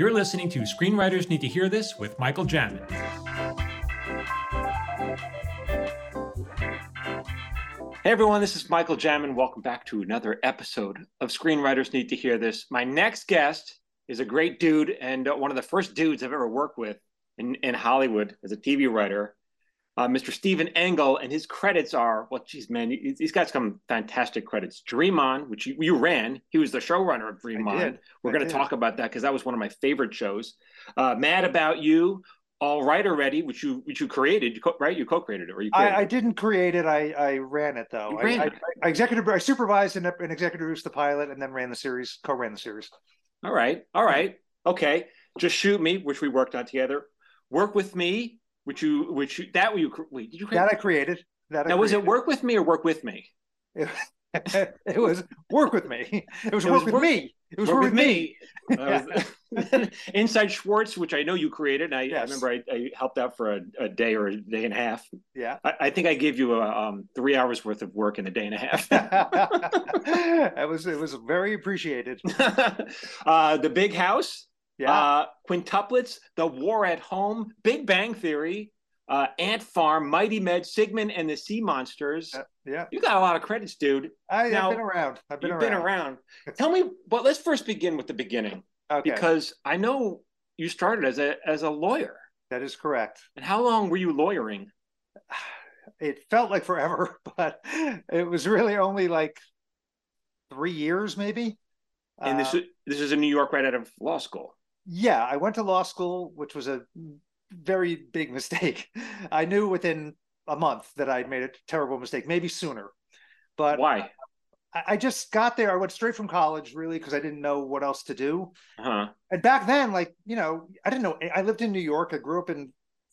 You're listening to Screenwriters Need to Hear This with Michael Jamin. Hey everyone, this is Michael Jamin. Welcome back to another episode of Screenwriters Need to Hear This. My next guest is a great dude and one of the first dudes I've ever worked with in, in Hollywood as a TV writer, uh, Mr. Stephen Engel. And his credits are, well, geez, man, he's got some fantastic credits. Dream On, which you, you ran, he was the showrunner of Dream I On. Did. We're going to talk about that because that was one of my favorite shows. Uh, Mad About You, all right already, which you which you created, you co- right? You co-created it, or you? I, I, didn't create it. I I ran it though. I, ran I, it. I, executive, I supervised and, and executive produced the pilot, and then ran the series, co-ran the series. All right, all right, okay. Just shoot me, which we worked on together. Work with me, which you which you, that you wait. Did you create? that I created? That I now created. was it work with me or work with me? it was work with me. It was it work was with work, me. It was work, work with me. me. Was, Inside Schwartz, which I know you created. I, yes. I remember I, I, helped out for a, a, day or a day and a half. Yeah. I, I think I gave you a, um, three hours worth of work in a day and a half. it was it was very appreciated. uh, the Big House. Yeah. Uh, quintuplets, The War at Home, Big Bang Theory, uh, Ant Farm, Mighty Med, Sigmund and the Sea Monsters. Uh, yeah, you got a lot of credits, dude. I, have been around. I've been you've around. been around. Tell me, but let's first begin with the beginning, okay. because I know you started as a as a lawyer. That is correct. And how long were you lawyering? It felt like forever, but it was really only like three years, maybe. And this uh, is this is in New York, right out of law school. Yeah, I went to law school, which was a very big mistake. I knew within a month that I'd made a terrible mistake, maybe sooner. But why? I, I just got there. I went straight from college, really, because I didn't know what else to do. Uh-huh. And back then, like you know, I didn't know. I lived in New York. I grew up in,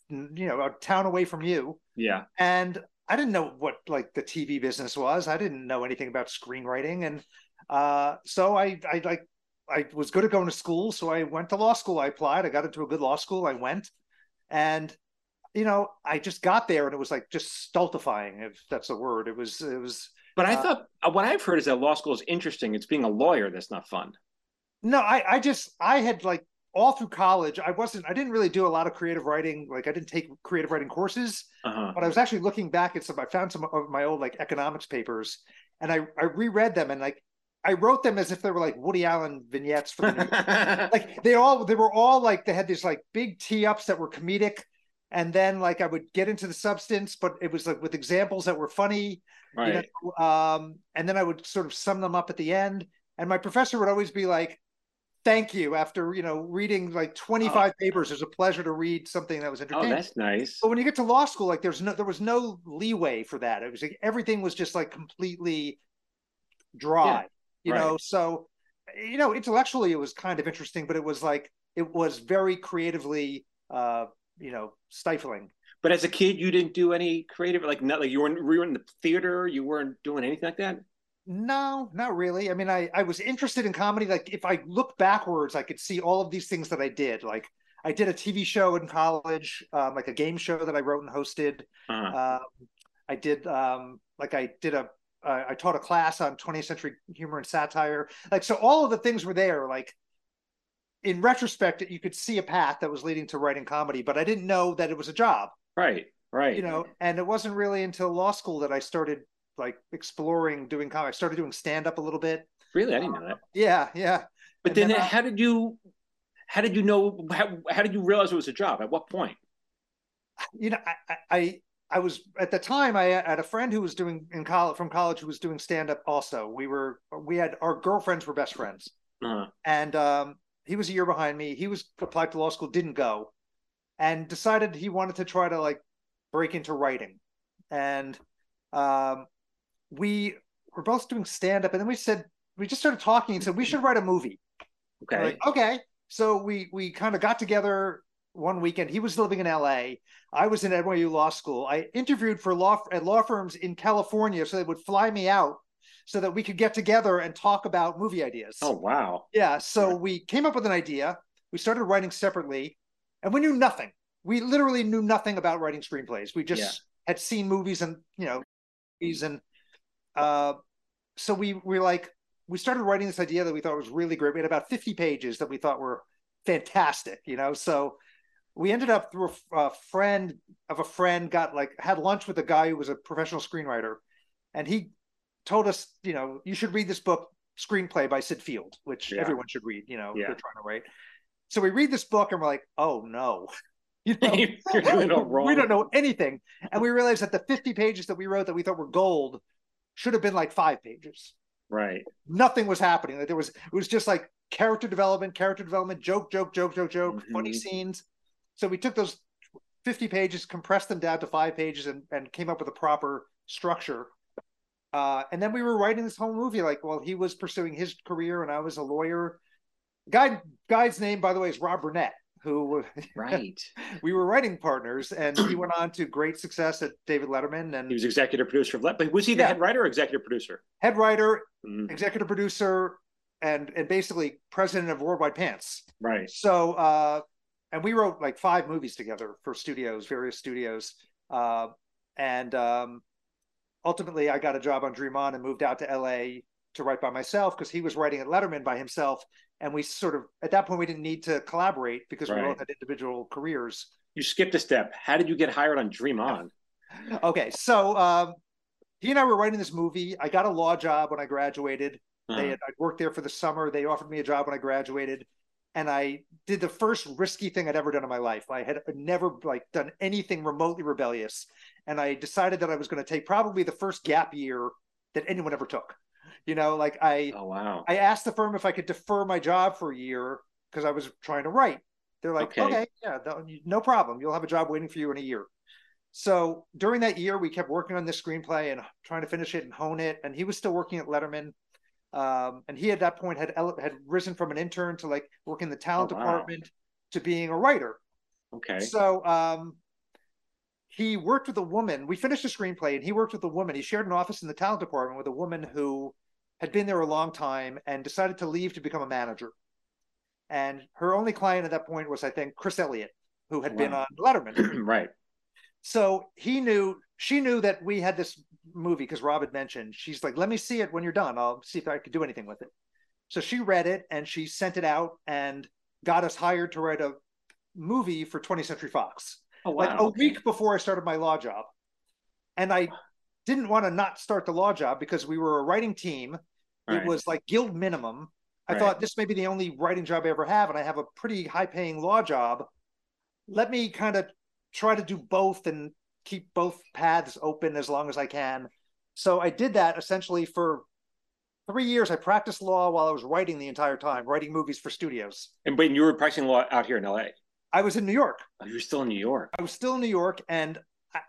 you know, a town away from you. Yeah. And I didn't know what like the TV business was. I didn't know anything about screenwriting, and uh, so I, I like I was good at going to school, so I went to law school. I applied. I got into a good law school. I went, and you know, I just got there and it was like just stultifying, if that's a word. It was, it was. But I uh, thought uh, what I've heard is that law school is interesting. It's being a lawyer that's not fun. No, I, I just, I had like all through college, I wasn't, I didn't really do a lot of creative writing. Like I didn't take creative writing courses, uh-huh. but I was actually looking back at some, I found some of my old like economics papers and I, I reread them and like, I wrote them as if they were like Woody Allen vignettes for the like they all they were all like they had these like big tee ups that were comedic and then like I would get into the substance, but it was like with examples that were funny. Right. You know, um, and then I would sort of sum them up at the end. And my professor would always be like, "Thank you." After you know reading like twenty five oh. papers, it was a pleasure to read something that was oh, entertaining. Oh, that's nice. But when you get to law school, like there's no there was no leeway for that. It was like everything was just like completely dry. Yeah. You right. know, so you know intellectually it was kind of interesting, but it was like it was very creatively uh you know stifling. But as a kid you didn't do any creative like not like you weren't you were in the theater? You weren't doing anything like that? No not really. I mean i i was interested in comedy. Like if i look backwards i could see all of these things that i did. Like i did a tv show in college um, like a game show that i wrote and hosted. Uh-huh. um, i did um, like i did a uh, I taught a class on 20th century humor and satire like so all of the things were there like in retrospect, you could see a path that was leading to writing comedy, but I didn't know that it was a job. Right, right. You know, and it wasn't really until law school that I started like exploring doing comedy. I started doing stand up a little bit. Really, I didn't know that. Yeah, yeah. But then, then, how did you? How did you know? How, how did you realize it was a job? At what point? You know, I, I I was at the time I had a friend who was doing in college from college who was doing stand up also. We were we had our girlfriends were best friends. Uh-huh. And um he was a year behind me. He was applied to law school, didn't go, and decided he wanted to try to like break into writing. And um, we were both doing stand up, and then we said we just started talking and said we should write a movie. Okay. Like, okay. So we we kind of got together one weekend. He was living in L.A. I was in NYU Law School. I interviewed for law at law firms in California, so they would fly me out so that we could get together and talk about movie ideas. Oh, wow. Yeah. So we came up with an idea. We started writing separately and we knew nothing. We literally knew nothing about writing screenplays. We just yeah. had seen movies and, you know, movies and, uh, so we were like, we started writing this idea that we thought was really great. We had about 50 pages that we thought were fantastic, you know. So we ended up through a, a, friend of a friend got like had lunch with a guy who was a professional screenwriter, and he told us, you know, you should read this book, Screenplay by Syd Field, which yeah. everyone should read. You know, yeah. they're trying to write. So we read this book and we're like, oh no. You know, we don't know anything. And we realized that the 50 pages that we wrote that we thought were gold should have been like five pages. Right. Nothing was happening. Like there was it was just like character development, character development, joke, joke, joke, joke, joke, mm-hmm. funny scenes. So we took those 50 pages, compressed them down to five pages, and, and came up with a proper structure. Uh, and then we were writing this whole movie like, well, he was pursuing his career and I was a lawyer. Guy guy's name, by the way, is Rob Burnett who right we were writing partners and he went on to great success at david letterman and he was executive producer of Let. but was he the yeah. head writer or executive producer head writer mm-hmm. executive producer and and basically president of worldwide pants right so uh and we wrote like five movies together for studios various studios uh and um ultimately i got a job on dream on and moved out to la to write by myself because he was writing at letterman by himself and we sort of at that point we didn't need to collaborate because right. we both had individual careers. You skipped a step. How did you get hired on Dream On? okay, so um, he and I were writing this movie. I got a law job when I graduated. Uh-huh. They had, I worked there for the summer. They offered me a job when I graduated, and I did the first risky thing I'd ever done in my life. I had never like done anything remotely rebellious, and I decided that I was going to take probably the first gap year that anyone ever took. You know, like I oh wow. I asked the firm if I could defer my job for a year because I was trying to write. They're like, okay, okay yeah, no problem. You'll have a job waiting for you in a year. So during that year, we kept working on this screenplay and trying to finish it and hone it. And he was still working at Letterman. Um, and he at that point had had risen from an intern to like work in the talent oh, wow. department to being a writer. Okay. So um, he worked with a woman. We finished the screenplay, and he worked with a woman. He shared an office in the talent department with a woman who had been there a long time and decided to leave to become a manager. And her only client at that point was, I think, Chris Elliott, who had wow. been on Letterman. right. So he knew, she knew that we had this movie because Rob had mentioned. She's like, let me see it when you're done. I'll see if I could do anything with it. So she read it and she sent it out and got us hired to write a movie for 20th Century Fox. Oh, wow. Like a okay. week before I started my law job. And I didn't want to not start the law job because we were a writing team. Right. It was like guild minimum. I right. thought this may be the only writing job I ever have, and I have a pretty high paying law job. Let me kind of try to do both and keep both paths open as long as I can. So I did that essentially for three years. I practiced law while I was writing the entire time, writing movies for studios. And when you were practicing law out here in LA? I was in New York. Oh, you were still in New York. I was still in New York, and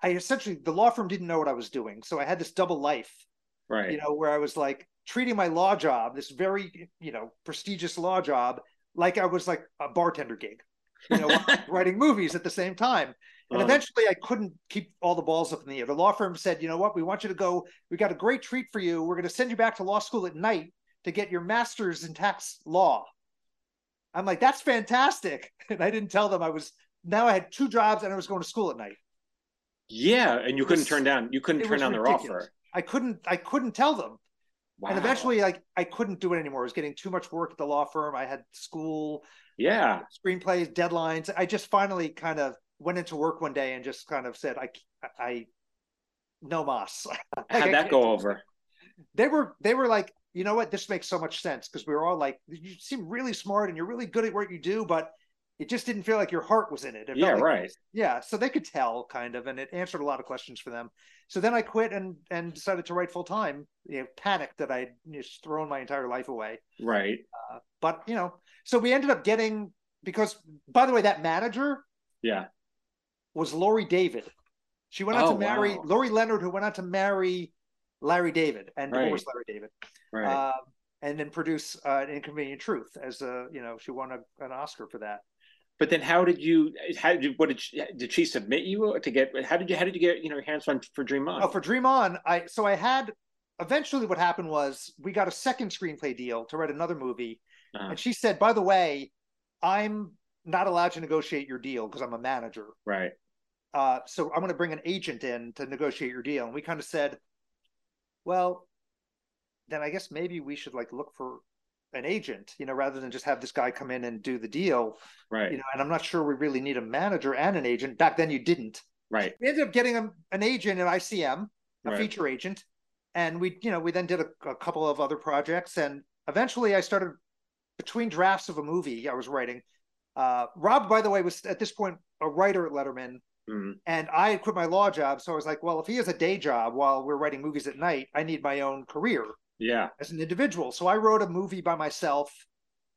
I essentially the law firm didn't know what I was doing, so I had this double life, right? You know, where I was like treating my law job, this very you know prestigious law job, like I was like a bartender gig, you know, writing movies at the same time. And uh-huh. eventually, I couldn't keep all the balls up in the air. The law firm said, "You know what? We want you to go. We got a great treat for you. We're going to send you back to law school at night to get your master's in tax law." I'm like, "That's fantastic!" And I didn't tell them I was. Now I had two jobs and I was going to school at night. Yeah, and you couldn't turn down you couldn't turn down ridiculous. their offer. I couldn't I couldn't tell them. Wow. And eventually like I couldn't do it anymore. I was getting too much work at the law firm. I had school, yeah, screenplays, deadlines. I just finally kind of went into work one day and just kind of said, I I no mas. How'd that go over? They were they were like, you know what, this makes so much sense because we were all like, you seem really smart and you're really good at what you do, but it just didn't feel like your heart was in it. it yeah, like, right. Yeah, so they could tell kind of, and it answered a lot of questions for them. So then I quit and and decided to write full time. You know, panicked that I'd just thrown my entire life away. Right. Uh, but you know, so we ended up getting because by the way, that manager, yeah, was Laurie David. She went on oh, to marry wow. Laurie Lennard, who went on to marry Larry David and right. divorce Larry David. Right. Uh, and then produce uh, an inconvenient truth as a you know she won a, an oscar for that but then how did you how did you, what did she, did she submit you to get how did you how did you get you know hands on for dream on oh for dream on i so i had eventually what happened was we got a second screenplay deal to write another movie uh-huh. and she said by the way i'm not allowed to negotiate your deal because i'm a manager right uh, so i'm going to bring an agent in to negotiate your deal and we kind of said well then i guess maybe we should like look for an agent, you know, rather than just have this guy come in and do the deal. Right. You know, and I'm not sure we really need a manager and an agent. Back then you didn't. Right. We ended up getting a, an agent at ICM, a Right. feature agent. And we, you know, we then did a, a couple of other projects. And eventually I started between drafts of a movie I was writing. Uh, Rob, by the way, was at this point a writer at Letterman. Mhm. And I had quit my law job. So I was like, well, if he has a day job while we're writing movies at night, I need my own career Yeah. as an individual. So I wrote a movie by myself,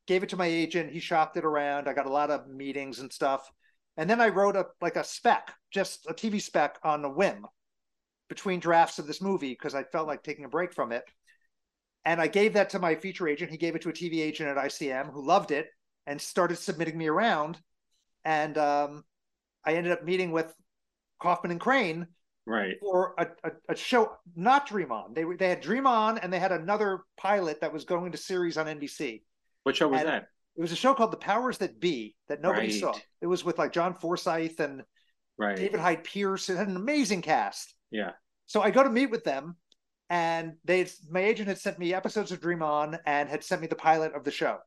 gave it to my agent. He shopped it around. I got a lot of meetings and stuff. And then I wrote a like a spec, just a TV spec on a whim between drafts of this movie because I felt like taking a break from it. And I gave that to my feature agent. He gave it to a TV agent at ICM who loved it and started submitting me around. And um, I ended up meeting with Kaufman and Crane Right. for a, a, a show, not Dream On. They they had Dream On, and they had another pilot that was going to series on NBC. What show was And- that? It was a show called The Powers That Be that nobody Right. saw. It was with like John Forsythe and Right. David Hyde Pierce. It had an amazing cast. Yeah. So I go to meet with them, and they my agent had sent me episodes of Dream On and had sent me the pilot of the show.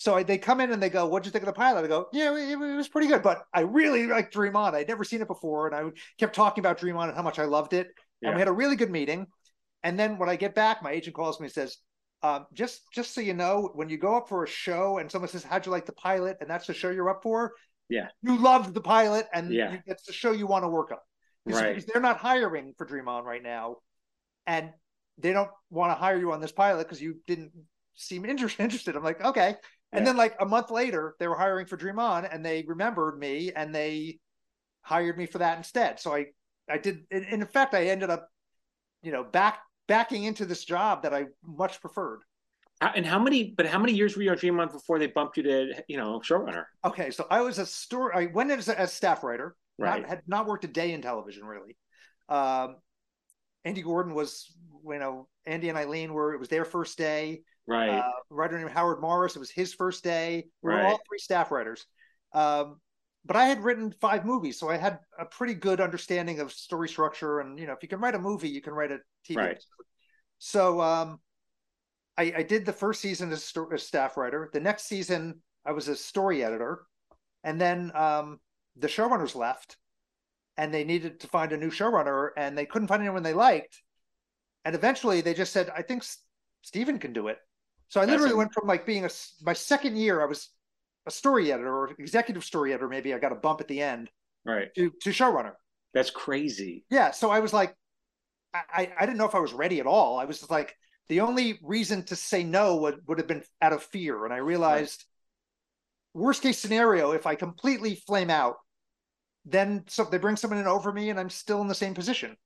So they come in and they go, "What'd you think of the pilot?" I go, "Yeah, it, it was pretty good, but I really like Dream On. I'd never seen it before, and I kept talking about Dream On and how much I loved it. And we had a really good meeting. And then when I get back, my agent calls me and says, um, "Just just so you know, when you go up for a show and someone says, "How'd you like the pilot?" and that's the show you're up for, Yeah. you loved the pilot, and Yeah. you- it's the show you want to work on." Right. they're not hiring for Dream On right now, and they don't want to hire you on this pilot because you didn't seem inter- interested. I'm like, okay. And Yeah. then like a month later, they were hiring for Dream On, and they remembered me and they hired me for that instead. So I, I did. In, fact, I ended up, you know, back backing into this job that I much preferred. And how many? But how many years were you on Dream On before they bumped you to you know showrunner? Okay, so I was a story. I went as a as staff writer. Right. Not, had not worked a day in television really. Um, Andy Gordon was, you know, Andy and Eileen were. It was their first day. Right. Uh, writer named Howard Morris. It was his first day. We were Right. all three staff writers. Um, but I had written five movies, so I had a pretty good understanding of story structure. And you know, if you can write a movie, you can write a TV Right. episode. So um, I, I did the first season as, as staff writer. The next season, I was a story editor, and then um, the showrunners left, and they needed to find a new showrunner, and they couldn't find anyone they liked. And eventually, they just said, "I think S- Steven can do it." So I That's literally a- went from like being a, my second year, I was a story editor or executive story editor. Maybe I got a bump at the end right. to to showrunner. That's crazy. Yeah, so I was like, I, I I didn't know if I was ready at all. I was just like, the only reason to say no would, would have been out of fear. And I realized, worst case scenario, if I completely flame out, then so they bring someone in over me and I'm still in the same position.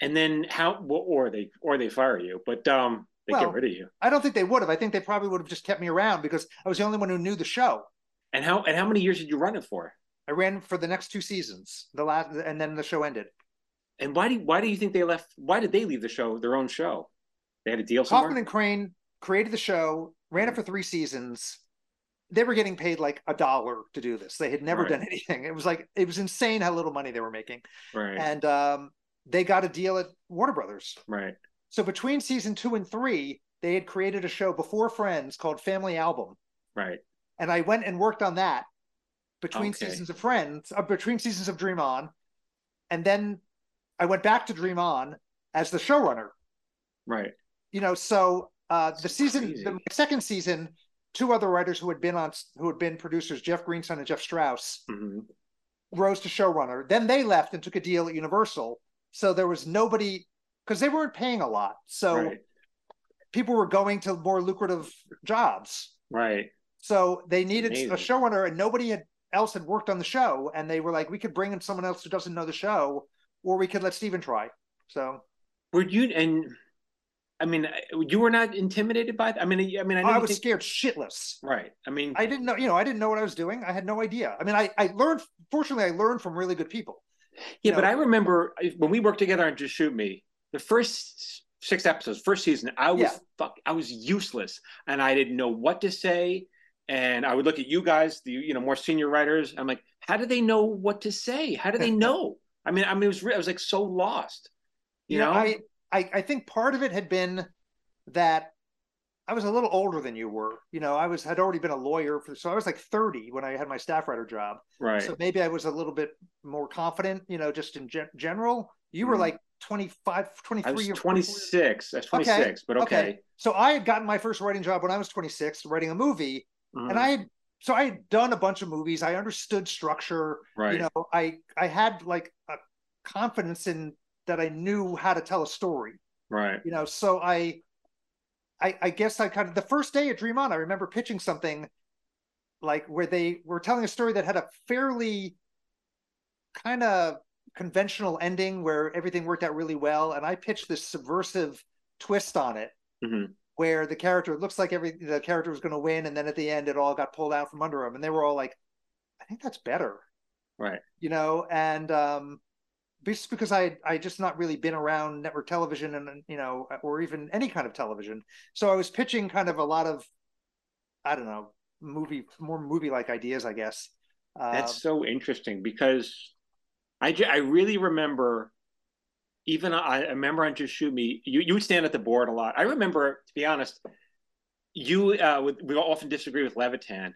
And then how? Or they or they fire you, but um, they Well- get rid of you. I don't think they would have. I think they probably would have just kept me around because I was the only one who knew the show. And how and how many years did you run it for? I ran for the next two seasons, the last, and then the show ended. And why do why do you think they left? Why did they leave the show? Their own show? They had a deal somewhere. Kaufman and Crane created the show, ran it for three seasons. They were getting paid like a dollar to do this. They had never Right. done anything. It was like it was insane how little money they were making. right. And um, they got a deal at Warner Brothers. right. So between season two and three, they had created a show before Friends called Family Album, Right. and I went and worked on that between Okay. seasons of Friends, uh, between seasons of Dream On, and then I went back to Dream On as the showrunner. Right. you know so uh the season the second season two other writers who had been on who had been producers jeff greenstein and jeff strauss hmm rose to showrunner. Then they left and took a deal at universal. So there was nobody because they weren't paying a lot. So Right. people were going to more lucrative jobs. Right. so they needed Amazing. a showrunner and nobody had, else had worked on the show. And they were like we could bring in someone else who doesn't know the show or we could let steven try. So Were you and I mean you were not intimidated by that? I mean I mean I know i was think- scared shitless Right. I mean I didn't know, you know, I didn't know what I was doing. I had no idea. I mean, I, I learned, fortunately, I learned from really good people. yeah, but I remember when we worked together on Just Shoot Me, the first six episodes, first season, I was Yeah. fuck I was useless and I didn't know what to say. And I would look at you guys, the you know more senior writers. I'm like, how do they know what to say? How do they know? I mean, I mean, it was I was like so lost. You know, I, I, I think part of it had been that I was a little older than you were. You know, I was had already been a lawyer for so I was like 30 when I had my staff writer job. Right. So maybe I was a little bit more confident, you know, just in ge- general. You were mm. like 25, 23 I was 26. That's 26, okay. but okay. okay. So I had gotten my first writing job when I was 26, writing a movie. Mm. And I had so I had done a bunch of movies. I understood structure. Right. You know, I I had like a confidence in that I knew how to tell a story. Right. You know, so I I, I guess I kind of the first day at Dream On, I remember pitching something like where they were telling a story that had a fairly kind of conventional ending where everything worked out really well, and I pitched this subversive twist on it, mm-hmm. where the character it looks like every the character was going to win, and then at the end it all got pulled out from under them, and they were all like, "I think that's better," right? You know, and um, just because I I just not really been around network television and you know or even any kind of television. So I was pitching kind of a lot of I don't know movie more movie like ideas I guess. That's um, so interesting because I I really remember even I, remember on Just Shoot Me you you would stand at the board a lot. I remember to be honest you uh, would, we often disagree with Levitan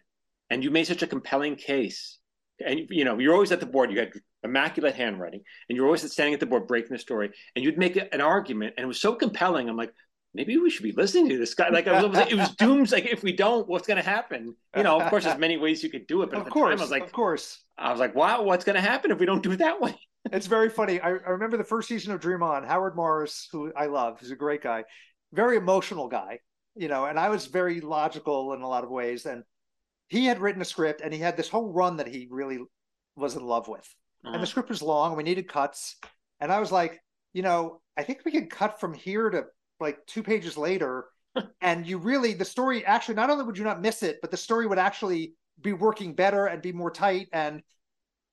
and you made such a compelling case and you know you're always at the board you had immaculate handwriting and you're always standing at the board breaking the story and you'd make an argument and it was so compelling. I'm like maybe we should be listening to this guy. Like was, it was dooms. Like if we don't what's going to happen? You know of course there's many ways you could do it but of at the course time, i was like of course. I was like wow what's going to happen if we don't do it that way? It's very funny. I, I remember the first season of dream on howard morris who i love he's a great guy very emotional guy you know and i was very logical in a lot of ways. And he had written a script and he had this whole run that he really was in love with. Uh-huh. And the uh-huh. script was long. We needed cuts. And I was like, you know, I think we can cut from here to like two pages later. and you really, the story actually, not only would you not miss it, but the story would actually be working better and be more tight. And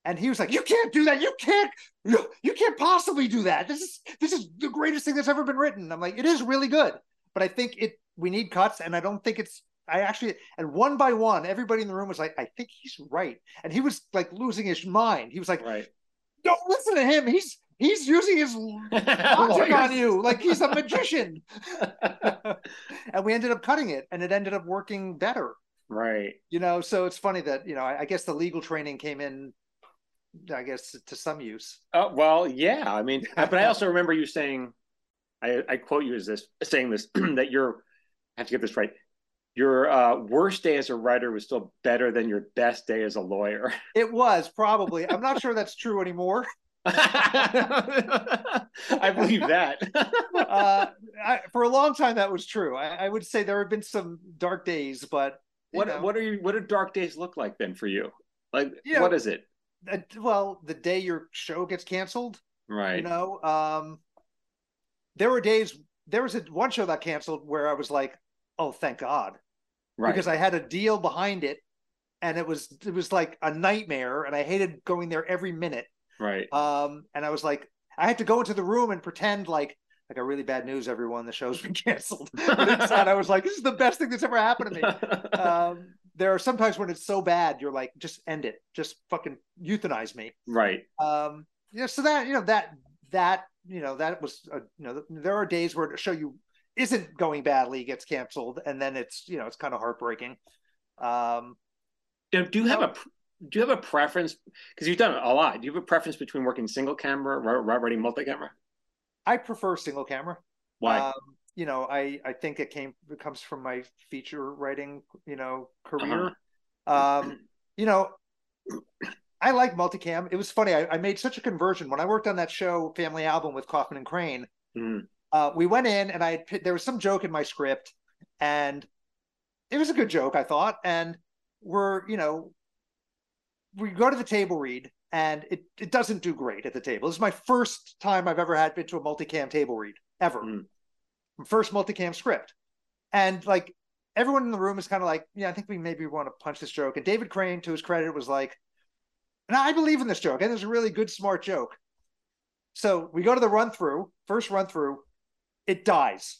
and he was like, "You can't do that. You can't. You, you can't possibly do that. This is this is the greatest thing that's ever been written." I'm like, "It is really good, but I think it. We need cuts, and I don't think it's I actually, and one by one, everybody in the room was like, I think he's right. And he was like losing his mind. He was like, right. don't listen to him. He's, he's using his logic on you. Like he's a magician. and we ended up cutting it and it ended up working better. Right. You know, so it's funny that, you know, I, I guess the legal training came in, I guess, to some use. Oh, well, yeah. I mean, but I also remember you saying, I, I quote you as this, saying this, that you're, I have to get this right your uh, worst day as a writer was still better than your best day as a lawyer. It was probably. I'm not sure that's true anymore. I believe that. uh, I, for a long time, that was true. I, I, would say there have been some dark days, but what know. what are you? What do dark days look like then for you? Like, you what know, is it? Uh, well, the day your show gets canceled, right? You know, um, there were days. There was a one show that canceled where I was like, "Oh, thank God!" Right. because I had a deal behind it, and it was it was like a nightmare, and I hated going there every minute. Right. Um, and I was like, I had to go into the room and pretend like like a really bad news, everyone. The show's been canceled. but inside, I was like, this is the best thing that's ever happened to me. Um, there are sometimes when it's so bad, you're like, just end it, just fucking euthanize me. Right. Um, yeah. So that you know that that you know that was a, you know there are days where to show you isn't going badly gets canceled, and then it's you know it's kind of heartbreaking. Um, now, do you have a do you have a preference? Because you've done it a lot. Do you have a preference between working single camera, writing multi camera? I prefer single camera. Why? Um, you know, I I think it came it comes from my feature writing, you know, career. Uh-huh. Um, you know, I like multicam. It was funny. I, I, made such a conversion when I worked on that show, Family Album with Kaufman and Crane. Mm uh, we went in and I there was some joke in my script, and it was a good joke, I thought. And we're you know we go to the table read, and it it doesn't do great at the table. This is my first time I've ever had been to a multicam table read ever. Mm. First multicam script, and like everyone in the room is kind of like, yeah, I think we maybe want to punch this joke. And David Crane, to his credit, was like, and I believe in this joke. And it's a really good, smart joke. So we go to the run through, first run through, it dies.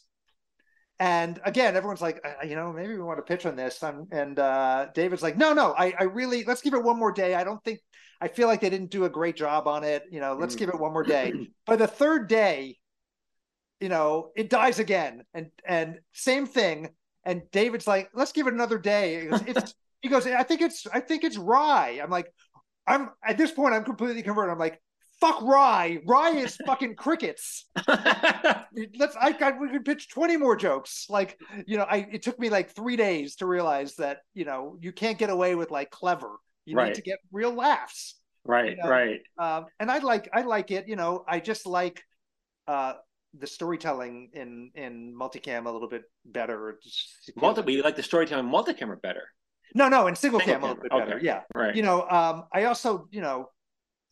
And again, everyone's like, you know, maybe we want to pitch on this. I'm, and uh, David's like, no, no, I, I really let's give it one more day. I don't think I feel like they didn't do a great job on it. You know, let's mm. give it one more day. By the third day, you know, it dies again, and and same thing. and David's like, let's give it another day. It's, he goes, I think it's, I think it's wry. I'm like, I'm at this point, I'm completely converted. I'm like, fuck wry. Wry is fucking crickets. Let's. I, I we could pitch twenty more jokes. Like you know, I it took me like three days to realize that you know you can't get away with like clever. You right. need to get real laughs. Right. You know? Right. Um, and I like I like it. You know, I just like uh the storytelling in in multicam a little bit better. Multi, you like the storytelling multicam better. No, no, in single, single cam a little bit okay. better. Yeah, right. You know, um, I also, you know,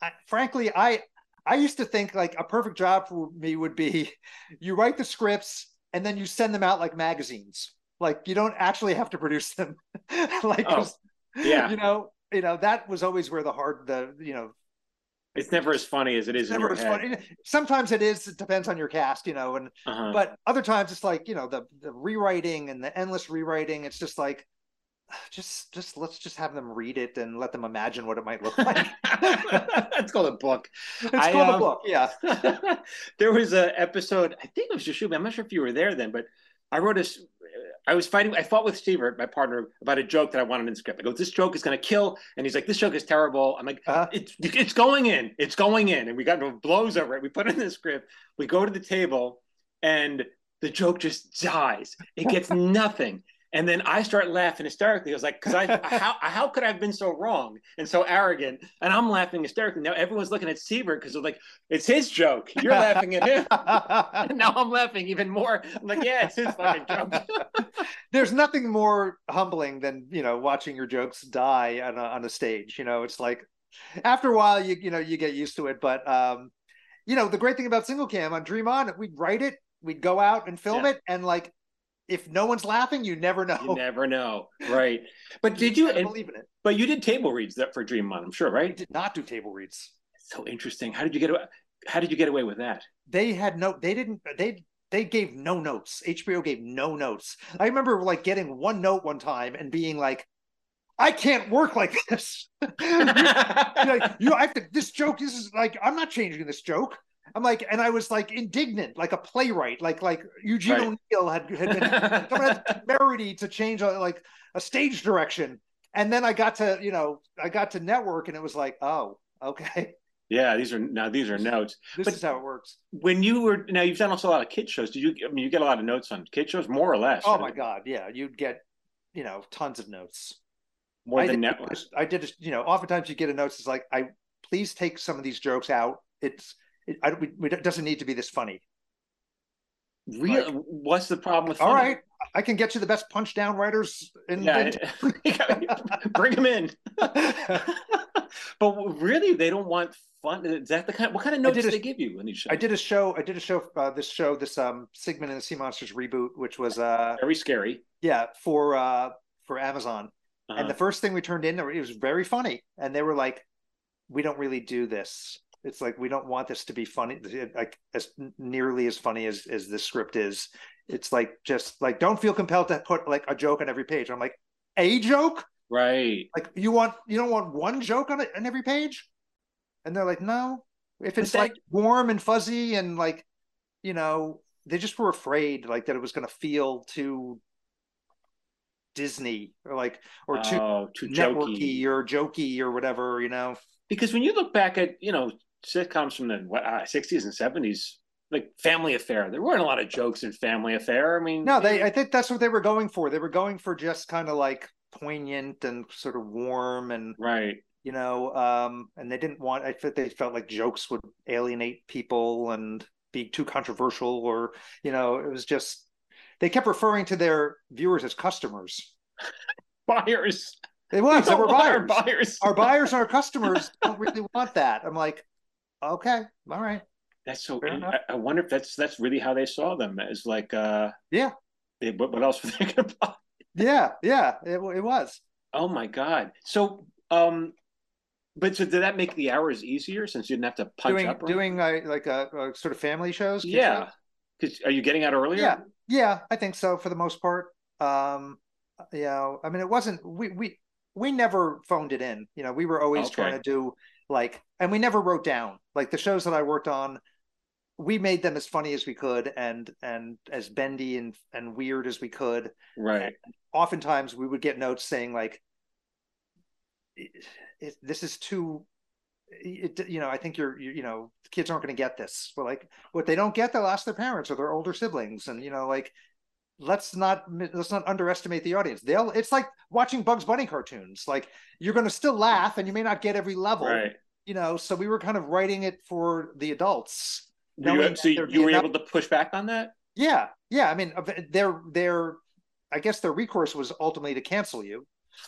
I, frankly, I I used to think like a perfect job for me would be you write the scripts and then you send them out like magazines. Like you don't actually have to produce them. like oh, yeah, you know, you know that was always where the hard the you know it's never as funny as it is never as head. funny. Sometimes it is. It depends on your cast, you know, and uh-huh. but other times it's like you know the the rewriting and the endless rewriting. It's just like just just let's just have them read it and let them imagine what it might look like. That's called a book. It's I, called um, a book. Yeah. there was an episode. I think it was Just Shoot Me. I'm not sure if you were there then, but I wrote a. I was fighting. I fought with Steve, my partner, about a joke that I wanted in the script. I go, "This joke is going to kill," and he's like, "This joke is terrible." I'm like, uh-huh. "It's it's going in. It's going in," and we got into blows over it. We put it in the script. We go to the table, and the joke just dies. It gets nothing. And then I start laughing hysterically. I was like, because I, how, how could I have been so wrong and so arrogant? And I'm laughing hysterically. Now everyone's looking at Sivert because they're like, it's his joke. You're laughing at him. and now I'm laughing even more. I'm like, yeah, it's his fucking joke. There's nothing more humbling than, you know, watching your jokes die on a, on a stage. You know, it's like after a while, you, you know, you get used to it. But, um, you know, the great thing about single cam on Dream On, we'd write it, we'd go out and film yeah. it. And like, if no one's laughing, you never know. You never know, right? But did you, and, believe in it? But you did table reads that for Dream On, I'm sure, right? I did not do table reads. So interesting. How did you get away? How did you get away with that? They had no. They didn't. They they gave no notes. HBO gave no notes. I remember like getting one note one time and being like, I can't work like this. you, like, you, I have to, this joke, this is like, I'm not changing this joke. I'm like, and I was like indignant, like a playwright, like like Eugene right. O'Neill had had been someone had temerity to change a, like a stage direction, and then I got to you know I got to network, and it was like, oh, okay. Yeah, these are now these are notes. This but is how it works. When you were now, you've done also a lot of kid shows. Did you? I mean, you get a lot of notes on kid shows, more or less. Oh right? my god, yeah, you'd get you know tons of notes. More I than did, network. I did, you know, oftentimes you get a note. It's like, I please take some of these jokes out. It's it, I, we, it doesn't need to be this funny. Real? Like, what's the problem with? All funny? right, I can get you the best punch down writers in. Yeah, bring them in. but really, they don't want fun. Is that the kind? What kind of notes do they give you in these shows? I did a show. I did a show. Uh, this show, this um, Sigmund and the Sea Monsters reboot, which was uh very scary. Yeah, for uh for Amazon. Uh-huh. And the first thing we turned in, it was very funny, and they were like, "We don't really do this." It's like we don't want this to be funny like as nearly as funny as as this script is. It's like just like don't feel compelled to put like a joke on every page. I'm like a joke? Right. Like you want you don't want one joke on it on every page? And they're like no. If it's like warm and fuzzy and like you know they just were afraid like that it was going to feel too disney or like or too, oh, too networky jokey. or jokey or whatever you know? Because when you look back at you know sitcoms from the uh, 60s and 70s like family affair. There weren't a lot of jokes in family affair. I mean no they i think that's what they were going for. They were going for just kind of like poignant and sort of warm and right. you know um and they didn't want i think they felt like jokes would alienate people and be too controversial or you know it was just they kept referring to their viewers as customers. Buyers. They was they were buyers. Our buyers. our buyers our customers don't really want that. I'm like Okay, all right. That's so. I, I, wonder if that's that's really how they saw them as like. uh Yeah. They, what, what else were they going to buy? Yeah, yeah, it, it was. Oh my god! So, um, but so did that make the hours easier since you didn't have to punch doing, up? Doing uh, like a, a, sort of family shows. Yeah. Because are you getting out earlier? Yeah, yeah, I think so for the most part. Um, you know, I mean, it wasn't we we we never phoned it in. You know, we were always okay. trying to do like and we never wrote down like the shows that i worked on we made them as funny as we could and and as bendy and and weird as we could. Right. And oftentimes we would get notes saying like, it, it, "This is too." It, you know, I think you're, you, you know, kids aren't going to get this. But like, what they don't get, they'll ask their parents or their older siblings, and you know, like, let's not let's not underestimate the audience. They'll. It's like watching Bugs Bunny cartoons. Like, you're going to still laugh, and you may not get every level. Right. You know, so we were kind of writing it for the adults you, so you were able to push back on that? Yeah, yeah. I mean, their their, I guess their recourse was ultimately to cancel you.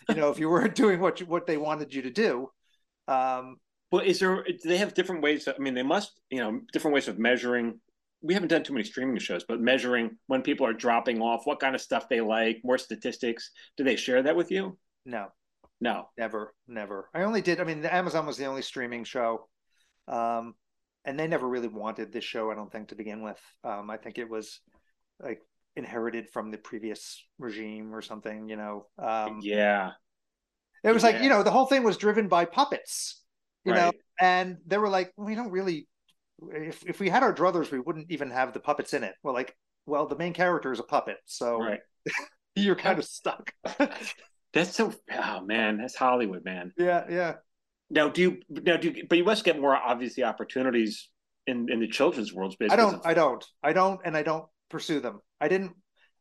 You know, if you weren't doing what you, what they wanted you to do. Um, well, is there? Do they have different ways? I mean, they must. You know, different ways of measuring. We haven't done too many streaming shows, but measuring when people are dropping off, what kind of stuff they like, more statistics. Do they share that with you? No, no, never, never. I only did. I mean, Amazon was the only streaming show. Um, and they never really wanted this show, I don't think, to begin with. Um, I think it was like inherited from the previous regime or something, you know. Um, yeah. It was yeah. like, you know, the whole thing was driven by puppets, you right. know, and they were like, we don't really, if, if we had our druthers, we wouldn't even have the puppets in it. We're like, well, the main character is a puppet. So right. you're kind of stuck. that's so, oh man, that's Hollywood, man. Yeah. Yeah. Now, do you now do you, but you must get more obviously opportunities in in the children's world space. I don't. I don't. I don't, and I don't pursue them. I didn't.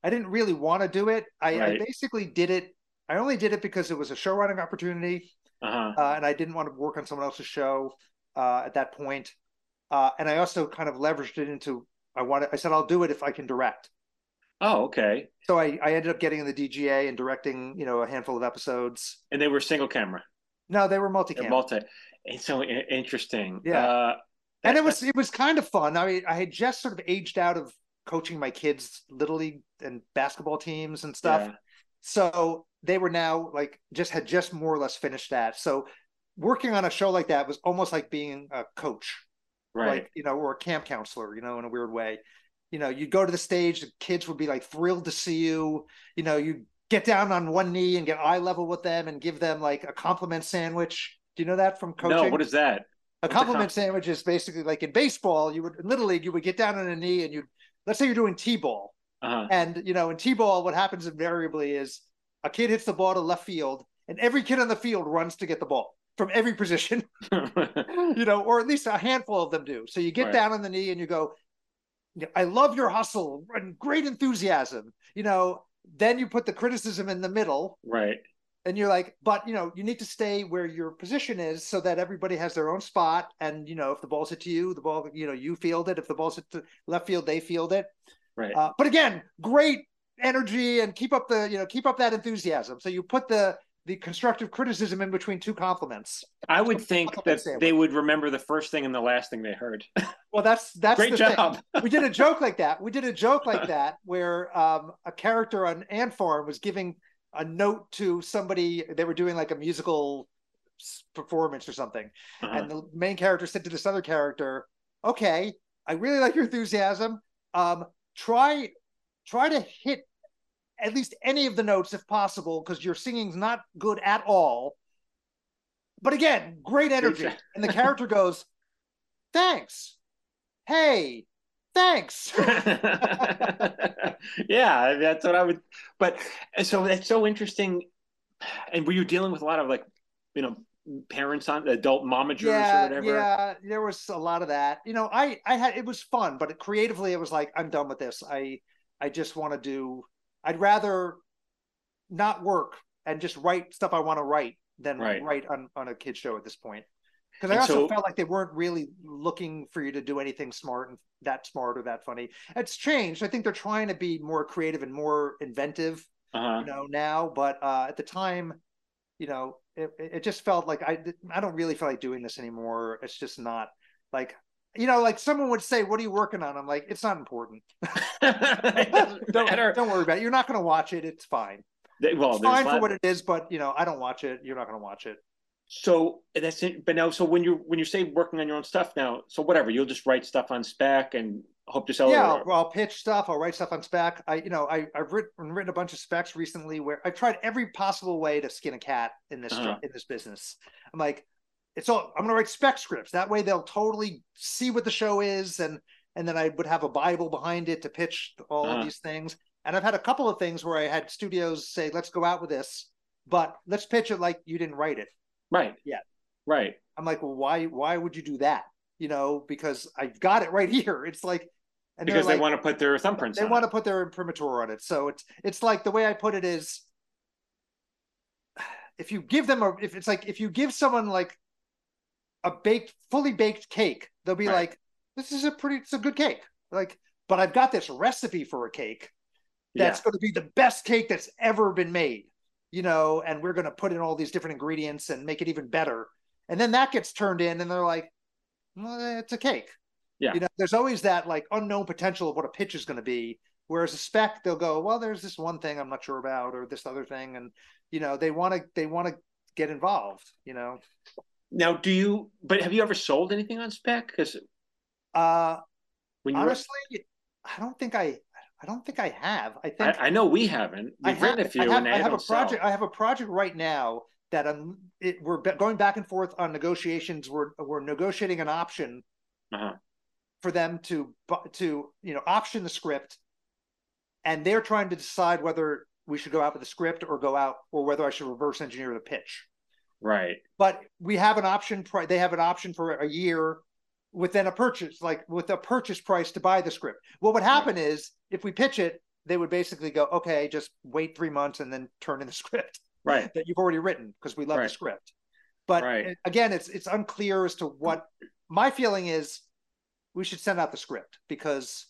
I didn't really want to do it. I, right. I basically did it. I only did it because it was a show running opportunity, uh-huh. uh, and I didn't want to work on someone else's show uh, at that point. Uh, and I also kind of leveraged it into I wanted. I said I'll do it if I can direct. Oh, okay. So I, I ended up getting in the DGA and directing, you know, a handful of episodes. And they were single camera. No, they were multi camera. Multi. It's so interesting. Yeah. Uh, that, and it was it was kind of fun. I mean, I had just sort of aged out of coaching my kids little league and basketball teams and stuff. Yeah. So they were now like just had just more or less finished that. So working on a show like that was almost like being a coach, right? Like you know, or a camp counselor, you know, in a weird way. You know, you'd go to the stage, the kids would be like thrilled to see you. You know, you get down on one knee and get eye level with them and give them like a compliment sandwich. Do you know that from coaching? No, what is that? A compliment sandwich is basically like in baseball, you would in little league, you would get down on a knee and you let's say you're doing T-ball. Uh-huh. And you know, in T-ball, what happens invariably is a kid hits the ball to left field, and every kid on the field runs to get the ball from every position. you know, or at least a handful of them do. So you get right. down on the knee and you go, I love your hustle and great enthusiasm. You know, then you put the criticism in the middle right and you're like but you know you need to stay where your position is so that everybody has their own spot and you know if the ball's hit to you the ball you know you field it if the ball's hit to left field they field it right uh, but again great energy and keep up the you know keep up that enthusiasm so you put the the constructive criticism in between two compliments. I would think that they would remember the first thing and the last thing they heard. well, that's that's great job. we did a joke like that. We did a joke like that where um, a character on Ant Farm was giving a note to somebody. They were doing like a musical performance or something, uh-huh. and the main character said to this other character, "Okay, I really like your enthusiasm. Um, try try to hit at least any of the notes if possible, because your singing's not good at all. But again, great energy. and the character goes, Thanks. Hey, thanks. yeah, that's what I would. But uh, so that's so interesting. And were you dealing with a lot of like, you know, parents on adult momagers yeah, or whatever? Yeah, there was a lot of that. You know, I I had it was fun, but creatively it was like I'm done with this. I I just want to do I'd rather not work and just write stuff I want to write than right. write on, on a kid show at this point. Because I also so, felt like they weren't really looking for you to do anything smart and that smart or that funny. It's changed. I think they're trying to be more creative and more inventive, uh-huh. you know, now. But uh, at the time, you know, it, it just felt like I I don't really feel like doing this anymore. It's just not like you know, like someone would say, "What are you working on?" I'm like, "It's not important. don't, don't worry about it. You're not going to watch it. It's fine. Well, it's fine for what it is, but you know, I don't watch it. You're not going to watch it." So that's it. But now, so when you when you say working on your own stuff now, so whatever, you'll just write stuff on spec and hope to sell yeah, it. Yeah, well, I'll pitch stuff. I'll write stuff on spec. I, you know, I I've written written a bunch of specs recently where I've tried every possible way to skin a cat in this uh-huh. in this business. I'm like, it's all I'm gonna write spec scripts. That way they'll totally see what the show is and and then I would have a Bible behind it to pitch all uh-huh. of these things. And I've had a couple of things where I had studios say, "Let's go out with this, but let's pitch it like you didn't write it." Right. Yeah. Right. I'm like, well, why? Why would you do that? You know, because I've got it right here. It's like, and because like, they want to put their thumbprints. They want it. to put their imprimatur on it. So it's it's like the way I put it is, if you give them a, if it's like if you give someone like a baked, fully baked cake, they'll be right. like, this is a pretty, it's a good cake. Like, but I've got this recipe for a cake that's yeah. going to be the best cake that's ever been made, you know, and we're going to put in all these different ingredients and make it even better. And then that gets turned in, and they're like, well, it's a cake. Yeah. You know, there's always that like unknown potential of what a pitch is going to be. Whereas a spec, they'll go, well, there's this one thing I'm not sure about, or this other thing, and you know, they want to they want to get involved. You know. Now, do you? But have you ever sold anything on spec? Because uh, when you honestly, were... I don't think I. I don't think I have. I think I, I know we haven't. We've I written have, a few. I have, I have a project. Sell. I have a project right now that I'm. It, we're going back and forth on negotiations. We're we're negotiating an option uh-huh. for them to to you know option the script, and they're trying to decide whether we should go out with the script or go out or whether I should reverse engineer the pitch. Right. But we have an option. They have an option for a year within a purchase, like with a purchase price to buy the script. What would happen right. is if we pitch it, they would basically go, okay, just wait three months and then turn in the script. Right. That you've already written because we love right. the script. But right. again, it's it's unclear as to what my feeling is. We should send out the script because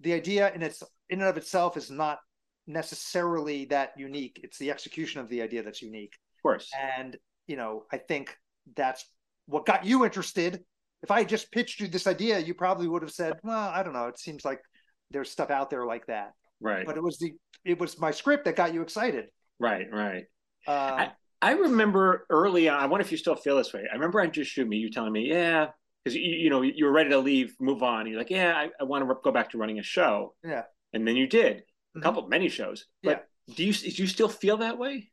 the idea in its in and of itself is not necessarily that unique. It's the execution of the idea that's unique. Of course. And you know, I think that's what got you interested. If I just pitched you this idea, you probably would have said, "Well, I don't know. It seems like there's stuff out there like that." Right. But it was the it was my script that got you excited. Right. Right. Uh, I, I remember early on. I wonder if you still feel this way. I remember on Just Shoot Me, you telling me, "Yeah." Because you, you know you were ready to leave, move on. You're like, yeah, I, I want to go back to running a show. Yeah, and then you did a mm-hmm. couple, many shows. But yeah. do you do you still feel that way?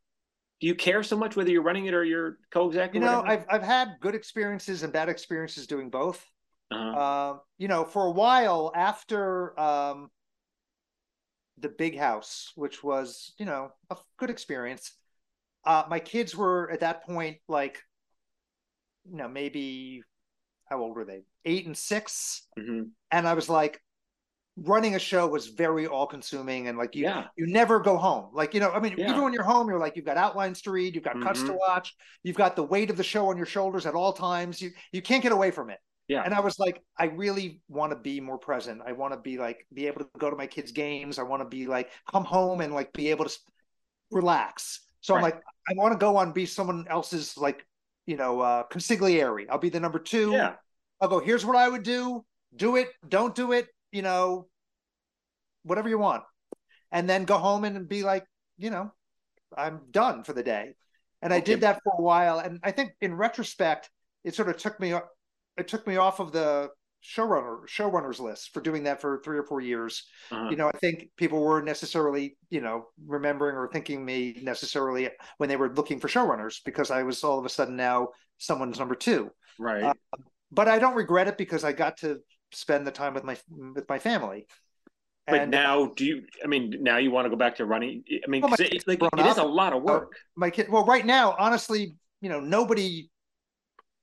Do you care so much whether you're running it or you're co-exec? You know, I've I've had good experiences and bad experiences doing both. Uh-huh. Uh, you know, for a while after um, the big house, which was you know a good experience. Uh, my kids were at that point like, you know, maybe how old were they? Eight and 6 mm-hmm. and I was like, running a show was very all consuming and like you yeah. you never go home. Like you know i mean yeah. even when you're home you're like you've got outlines to read you've got mm-hmm. cuts to mm-hmm. watch you've got the weight of the show on your shoulders at all times. You you can't get away from it. Yeah. And i was like i really want to be more present. I want to be like be able to go to my kids games. I want to be like come home and like be able to relax. So right. i'm like i want to go on be someone else's like you know uh consigliere. I'll be the number two. Yeah. I'll go here's what i would do. Do it. Don't do it you know, whatever you want, and then go home and be like, you know, I'm done for the day. And okay. I did that for a while, and I think in retrospect, it sort of took me it took me off of the showrunner showrunners list for doing that for three or four years. Uh-huh. You know, I think people were necessarily, you know, remembering or thinking me necessarily when they were looking for showrunners because I was all of a sudden now someone's number two. Right. Uh, but I don't regret it because I got to spend the time with my with my family. But and, now, do you? I mean, now you want to go back to running? I mean, well, it, like it is a lot of work. Uh, my kid. Well, right now, honestly, you know, nobody,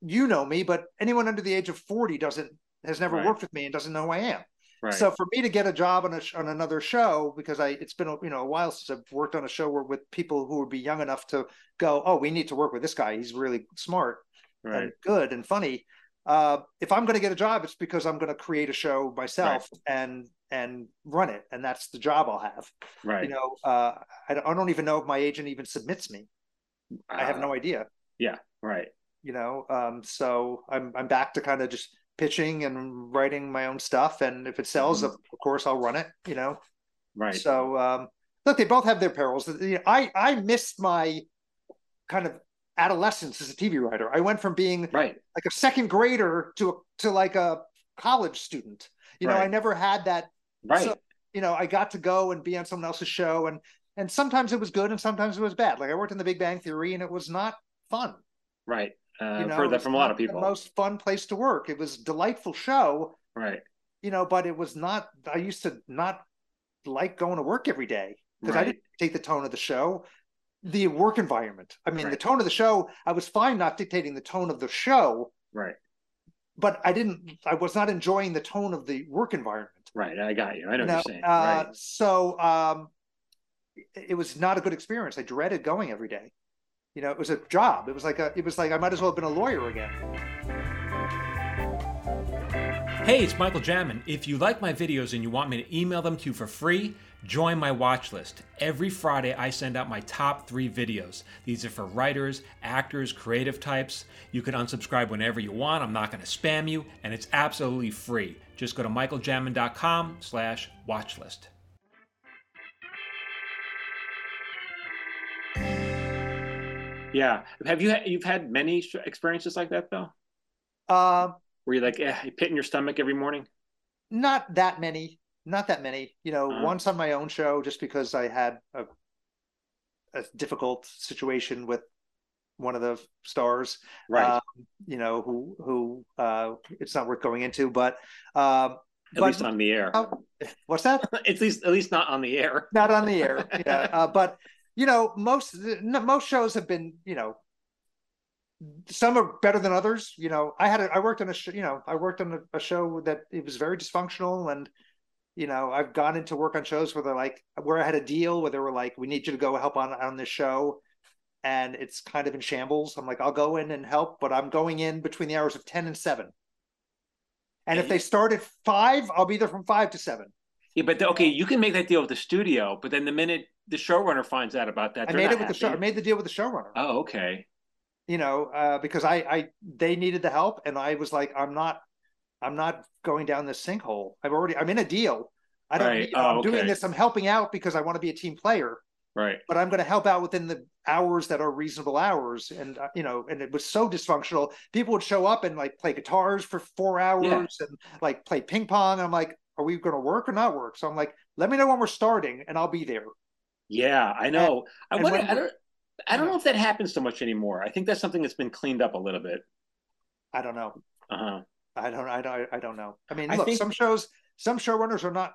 you know me, but anyone under the age of forty doesn't has never right. worked with me and doesn't know who I am. Right. So for me to get a job on a on another show because I it's been you know a while since I've worked on a show where, with people who would be young enough to go, oh, we need to work with this guy. He's really smart right. and good and funny uh, if I'm going to get a job, it's because I'm going to create a show myself right. and and run it, and that's the job I'll have. Right. You know, uh, I, I don't even know if my agent even submits me. Uh, I have no uh, idea. Yeah. Right. You know, um, so I'm I'm back to kind of just pitching and writing my own stuff, and if it sells, mm-hmm. of course I'll run it. You know. Right. So um, look, they both have their perils. I I missed my kind of adolescence as a TV writer. I went from being right. like a second grader to a, to like a college student. You know, right. I never had that. Right. So, you know, I got to go and be on someone else's show, and and sometimes it was good, and sometimes it was bad. Like I worked in The Big Bang Theory, and it was not fun. Right. Uh, you know, I've heard that from a lot of people. The most fun place to work. It was delightful show. Right. you know, but it was not. I used to not like going to work every day because right. I didn't take the tone of the show. The work environment. I mean, right. the tone of the show. I was fine not dictating the tone of the show. Right. But I didn't. I was not enjoying the tone of the work environment. Right. I got you. I know now, what you're saying. Uh, right. So um, it was not a good experience. I dreaded going every day. You know, it was a job. It was like a. It was like I might as well have been a lawyer again. Hey, it's Michael Jamin. If you like my videos and you want me to email them to you for free, join my watch list. Every Friday, I send out my top three videos. These are for writers, actors, creative types. You can unsubscribe whenever you want. I'm not going to spam you, and it's absolutely free. Just go to michaeljamin.com slash watchlist. Yeah. Have you you've had many experiences like that though? Um, were you like eh, pit in your stomach every morning? Not that many. Not that many. You know, uh-huh. once on my own show, just because I had a, a difficult situation with one of the stars, right? Um, you know, who who uh, it's not worth going into, but um, at but, least on the air. Uh, what's that? at least at least not on the air. Not on the air. Yeah, uh, but you know, most most shows have been you know some are better than others. You know, I had a, I worked on a show, you know, I worked on a, a, show that it was very dysfunctional and, you know, I've gone into work on shows where they're like, where I had a deal where they were like, we need you to go help on, on this show. And it's kind of in shambles. I'm like, I'll go in and help, but I'm going in between the hours of 10 and seven. And if they start at five, I'll be there from five to seven. Yeah, but the, okay, you can make that deal with the studio, but then the minute the showrunner finds out about that, I made it with happy. the show. I made the deal with the showrunner. Oh, okay you know, uh, because I, I, they needed the help, and I was like, I'm not, I'm not going down this sinkhole. I've already, I'm in a deal. I don't. Right. Need, oh, I'm okay. doing this. I'm helping out because I want to be a team player. Right. But I'm going to help out within the hours that are reasonable hours, and uh, you know, and it was so dysfunctional. People would show up and like play guitars for four hours yeah. and like play ping pong. I'm like, are we going to work or not work? So I'm like, let me know when we're starting, and I'll be there. Yeah, I know. And, I, wonder, I don't. I don't know if that happens so much anymore. I think that's something that's been cleaned up a little bit. I don't know. Uh-huh. I don't. I don't. I don't know. I mean, look, think... some shows, some showrunners are not.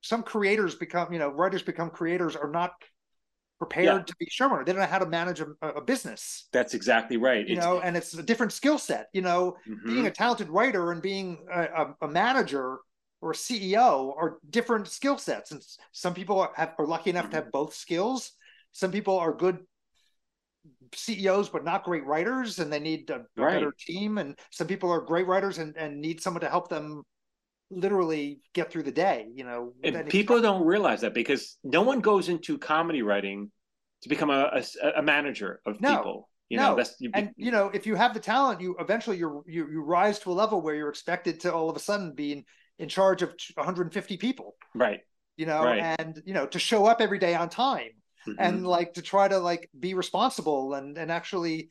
Some creators become, you know, writers become creators are not prepared yeah. to be showrunner. They don't know how to manage a, a business. That's exactly right. You it's... know, and it's a different skill set. You know, mm-hmm. being a talented writer and being a, a, manager or a CEO are different skill sets. And some people are, have, are lucky enough mm-hmm. to have both skills. Some people are good CEOs but not great writers, and they need a, right. better team. And some people are great writers and, and need someone to help them literally get through the day. You know, and people don't realize that because no one goes into comedy writing to become a, a, a manager of no. people. You no. know, that's you, and you know, if you have the talent, you eventually you you you rise to a level where you're expected to all of a sudden be in, in charge of 150 people. Right. You know, right. and you know, to show up every day on time mm-hmm. and like to try to like be responsible and and actually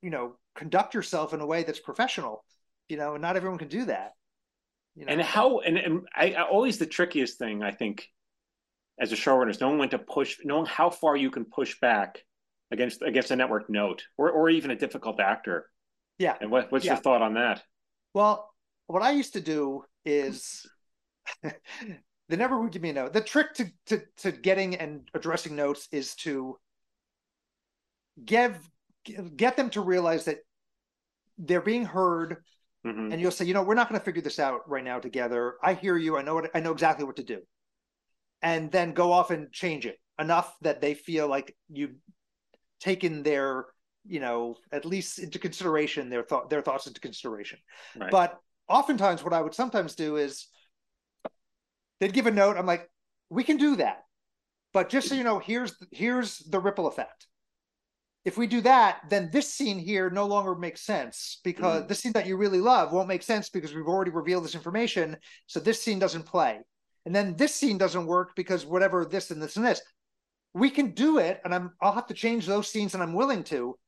you know conduct yourself in a way that's professional you know and not everyone can do that you know? and how and, and I, I always the trickiest thing i think as a showrunner is knowing when to push knowing how far you can push back against against a network note or, or even a difficult actor yeah and what, what's yeah. your thought on that well what i used to do is they never would give me a note. The trick to, to, to getting and addressing notes is to give get them to realize that they're being heard mm-hmm. and you'll say you know we're not going to figure this out right now together i hear you i know what i know exactly what to do and then go off and change it enough that they feel like you've taken their you know at least into consideration their thought their thoughts into consideration right. but oftentimes what i would sometimes do is they'd give a note. I'm like, we can do that, but just so you know, here's here's the ripple effect. If we do that, then this scene here no longer makes sense because mm. the scene that you really love won't make sense because we've already revealed this information. So this scene doesn't play. And then this scene doesn't work because whatever this and this and this. We can do it, and I'm I'll have to change those scenes, and I'm willing to.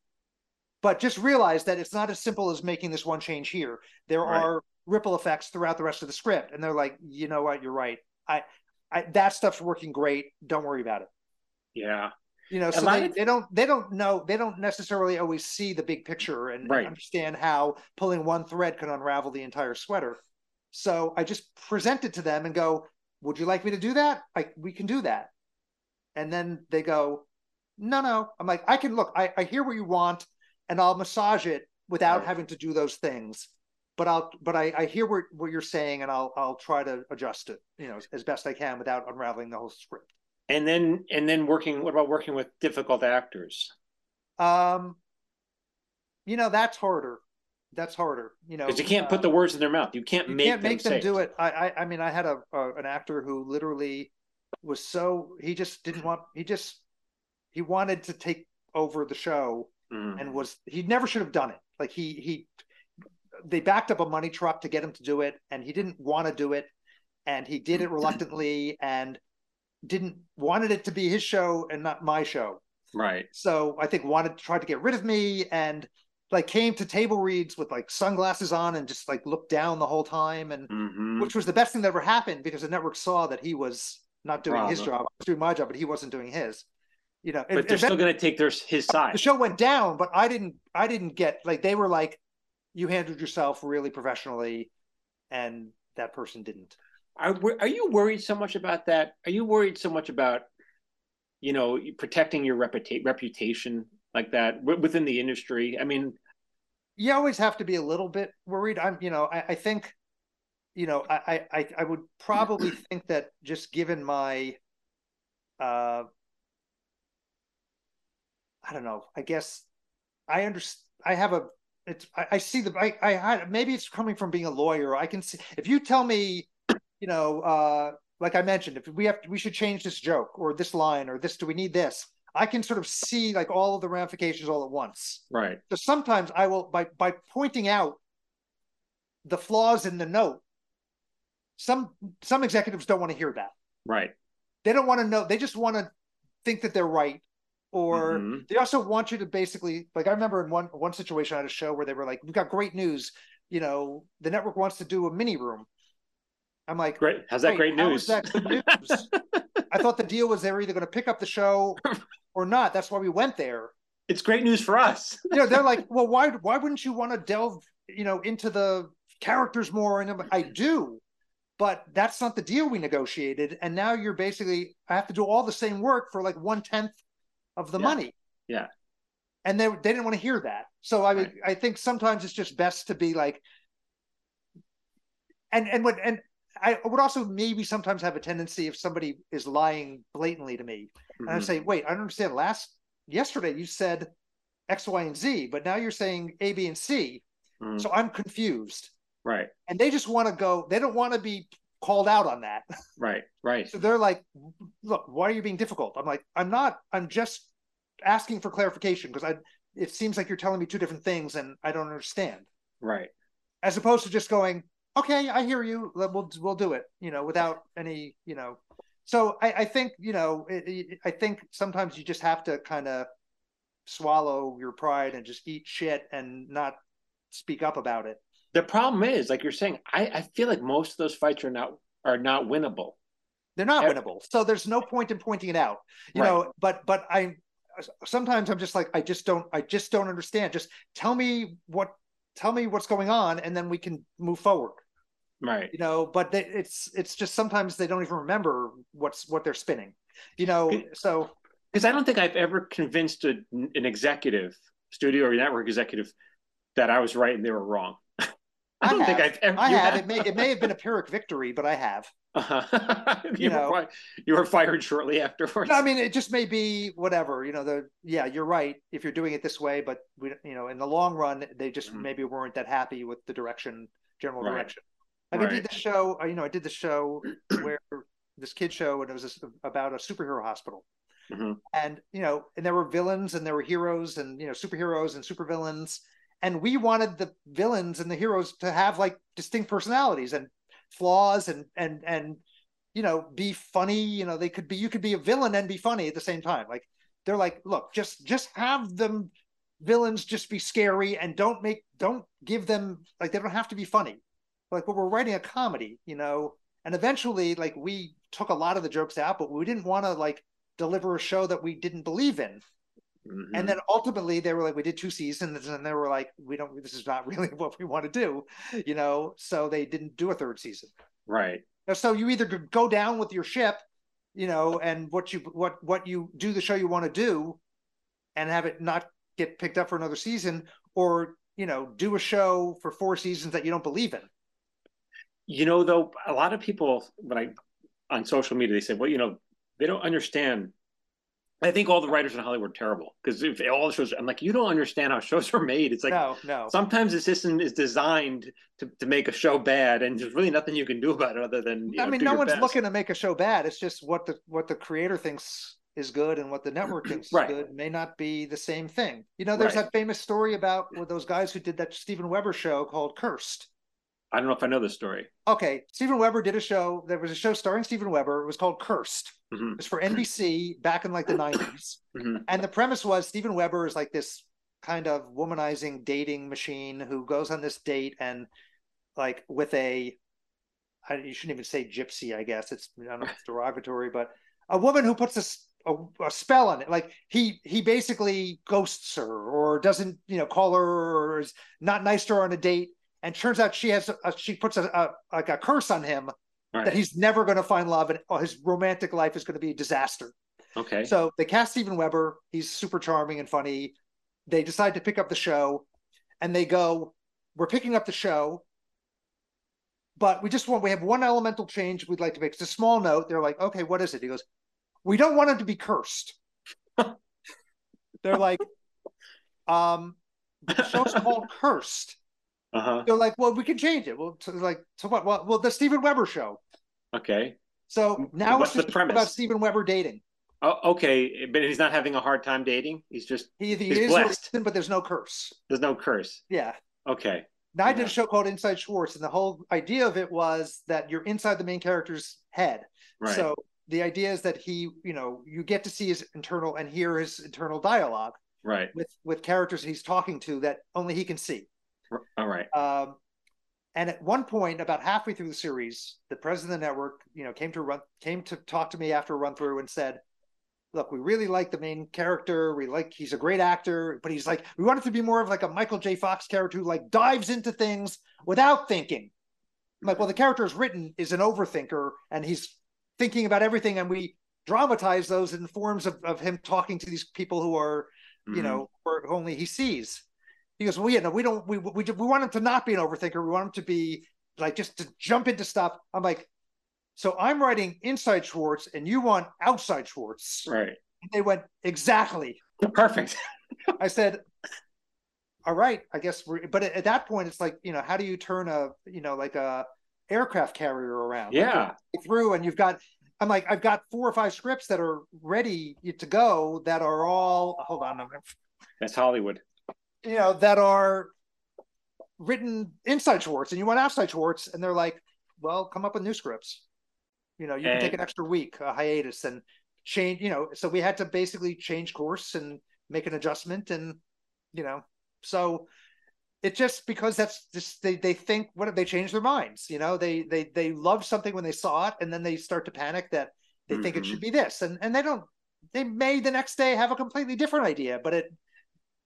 But just realize that it's not as simple as making this one change here. There right. are ripple effects throughout the rest of the script. And they're like, you know what, you're right. I, I that stuff's working great. Don't worry about it. Yeah. You know, so they, of... they don't they don't know they don't necessarily always see the big picture and, right. understand how pulling one thread can unravel the entire sweater. So I just present it to them and go, "Would you like me to do that? Like we can do that." And then they go, "No, no." I'm like, "I can look. I, I hear what you want, and I'll massage it without right. having to do those things." But I'll, but I, I hear what, what you're saying, and I'll, I'll try to adjust it, you know, as best I can without unraveling the whole script. And then, and then working. What about working with difficult actors? Um, you know, that's harder that's harder, you know, because you can't uh, put the words in their mouth. You can't you make can't them make them do it. I, I, I mean, I had a, a, an actor who literally was so he just didn't want he just he wanted to take over the show mm. and was he never should have done it. Like he he they backed up a money truck to get him to do it, and he didn't want to do it, and he did it reluctantly and didn't wanted it to be his show and not my show. Right. So I think wanted to try to get rid of me and like came to table reads with like sunglasses on and just like looked down the whole time and mm-hmm. which was the best thing that ever happened because the network saw that he was not doing Bravo. his job I was doing my job but he wasn't doing his you know but they're still going to take their his side the show went down but i didn't i didn't get like they were like you handled yourself really professionally and that person didn't are, are you worried so much about that are you worried so much about you know protecting your reputa- reputation like that within the industry. I mean, you always have to be a little bit worried. I'm, you know, I, I think, you know, I, I, I would probably think that just given my, uh, I don't know. I guess I understand. I have a. It's. I, I see the. I, I. Maybe it's coming from being a lawyer. I can see if you tell me, you know, uh, like I mentioned, if we have, we should change this joke or this line or this. Do we need this? I can sort of see like all of the ramifications all at once. Right. So sometimes I will by by pointing out the flaws in the note. Some some executives don't want to hear that. Right. They don't want to know. They just want to think that they're right. Or mm-hmm. they also want you to basically like I remember in one one situation I had a show where they were like, We've got great news. You know, the network wants to do a mini room. I'm like, great. How's that great news? that news? I thought the deal was they were either going to pick up the show or not. That's why we went there. It's great news for us. you know, they're like, well, why why wouldn't you want to delve, you know, into the characters more? And I do, but that's not the deal we negotiated. And now you're basically I have to do all the same work for like one tenth of the yeah. money. Yeah. And they they didn't want to hear that. So I right. I think sometimes it's just best to be like and and what and I would also maybe sometimes have a tendency if somebody is lying blatantly to me, mm-hmm. and I say, "Wait, I don't understand. Last yesterday you said X, Y, and Z, but now you're saying A, B, and C, mm-hmm. so I'm confused." Right. And they just want to go. They don't want to be called out on that. Right. Right. so they're like, "Look, why are you being difficult?" I'm like, "I'm not. I'm just asking for clarification because I. It seems like you're telling me two different things, and I don't understand." Right. As opposed to just going, okay, I hear you. We'll we'll do it. You know, without any, you know. So I, I think you know, it, it, I think sometimes you just have to kind of swallow your pride and just eat shit and not speak up about it. The problem is, like you're saying, I, I feel like most of those fights are not are not winnable. They're not winnable. So there's no point in pointing it out. You right. know, but but I sometimes I'm just like I just don't I just don't understand. Just tell me what tell me what's going on and then we can move forward right you know but they, it's it's just sometimes they don't even remember what's what they're spinning you know so because i don't think i've ever convinced a, an executive studio or network executive that i was right and they were wrong I don't I think I've ever. I have. have. It may it may have been a pyrrhic victory, but I have. Uh-huh. you, you know, were, you were fired shortly afterwards. No, I mean, it just may be whatever. You know, the yeah, you're right if you're doing it this way, but we, you know, in the long run, they just mm-hmm. maybe weren't that happy with the direction, general right. direction. Like right. I did the show, you know, I did the show where this kid show, and it was about a superhero hospital. Mm-hmm. And you know, and there were villains and there were heroes and you know, superheroes and supervillains. And we wanted the villains and the heroes to have like distinct personalities and flaws and and and you know, be funny. You know, they could be you could be a villain and be funny at the same time. Like they're like, look, just just have them villains just be scary and don't make don't give them like they don't have to be funny like we're writing a comedy you know and eventually like we took a lot of the jokes out but we didn't want to like deliver a show that we didn't believe in Mm-hmm. And then ultimately they were like, we did two seasons, and they were like, we don't. This is not really what we want to do, you know. So they didn't do a third season. Right. So you either go down with your ship, you know, and what you what what you do the show you want to do, and have it not get picked up for another season, or you know, do a show for four seasons that you don't believe in. You know, though, a lot of people when I on social media they say, well, you know, they don't understand I think all the writers in Hollywood are terrible because if all the shows, I'm like, you don't understand how shows are made. It's like, no, no. Sometimes the system is designed to, to make a show bad, and there's really nothing you can do about it other than. I know, mean, no one's best. looking to make a show bad. It's just what the what the creator thinks is good and what the network thinks right. is good may not be the same thing. You know, there's right. that famous story about with those guys who did that Steven Weber show called Cursed. I don't know if I know this story. Okay, Steven Weber did a show. There was a show starring Steven Weber. It was called Cursed. Mm-hmm. It was for NBC back in like the 90s. Mm-hmm. And the premise was Steven Weber is like this kind of womanizing dating machine who goes on this date and like with a I, you shouldn't even say gypsy, I guess. It's I don't know if it's derogatory, but a woman who puts a, a, a, spell on it. Like he he basically ghosts her or doesn't, you know, call her or is not nice to her on a date and turns out she has a, she puts a, a like a curse on him right. that he's never going to find love and his romantic life is going to be a disaster. Okay. So they cast Steven Weber. He's super charming and funny. They decide to pick up the show, and they go, "We're picking up the show." But we just want we have one elemental change we'd like to make. It's a small note. They're like, okay, what is it? He goes, we don't want him to be cursed. They're like, um, the show's called Cursed. Uh-huh. They're like, well, we can change it. Well, to, like, to what? Well, well, the Steven Weber show. Okay. So now What's it's the premise about Steven Weber dating. Oh, okay, but he's not having a hard time dating. He's just he, he is blessed. but there's no curse. There's no curse. Yeah. Okay. Now yeah. I did a show called Inside Schwartz, and the whole idea of it was that you're inside the main character's head. Right. So the idea is that he, you know, you get to see his internal and hear his internal dialogue. Right. With with characters he's talking to that only he can see. All right. Um, and at one point, about halfway through the series, the president of the network, you know, came to run, came to talk to me after a run through and said, "Look, we really like the main character. We like he's a great actor, but he's like we want it to be more of like a Michael J. Fox character who like dives into things without thinking." I'm like, well, the character is written is an overthinker, and he's thinking about everything, and we dramatize those in forms of, of him talking to these people who are, mm-hmm. you know, or only he sees. He goes, well, yeah, no, we don't. We we we want him to not be an overthinker. We want him to be like just to jump into stuff. I'm like, so I'm writing inside Schwartz, and you want outside Schwartz, right? And they went exactly perfect. I said, all right, I guess we're. But at, that point, it's like you know, how do you turn a you know like a aircraft carrier around? Yeah, like through, and you've got. I'm like, I've got four or five scripts that are ready to go that are all. Hold on, that's Hollywood you know, that are written inside Schwartz and you want outside Schwartz, and they're like, well, come up with new scripts. You know, you and... can take an extra week, a hiatus, and change, you know, so we had to basically change course and make an adjustment. And, you know, so it just because that's just they they think what if they change their minds you know they they they love something when they saw it and then they start to panic that they mm-hmm. think it should mm-hmm. be this and and they don't they may the next day have a completely different idea but it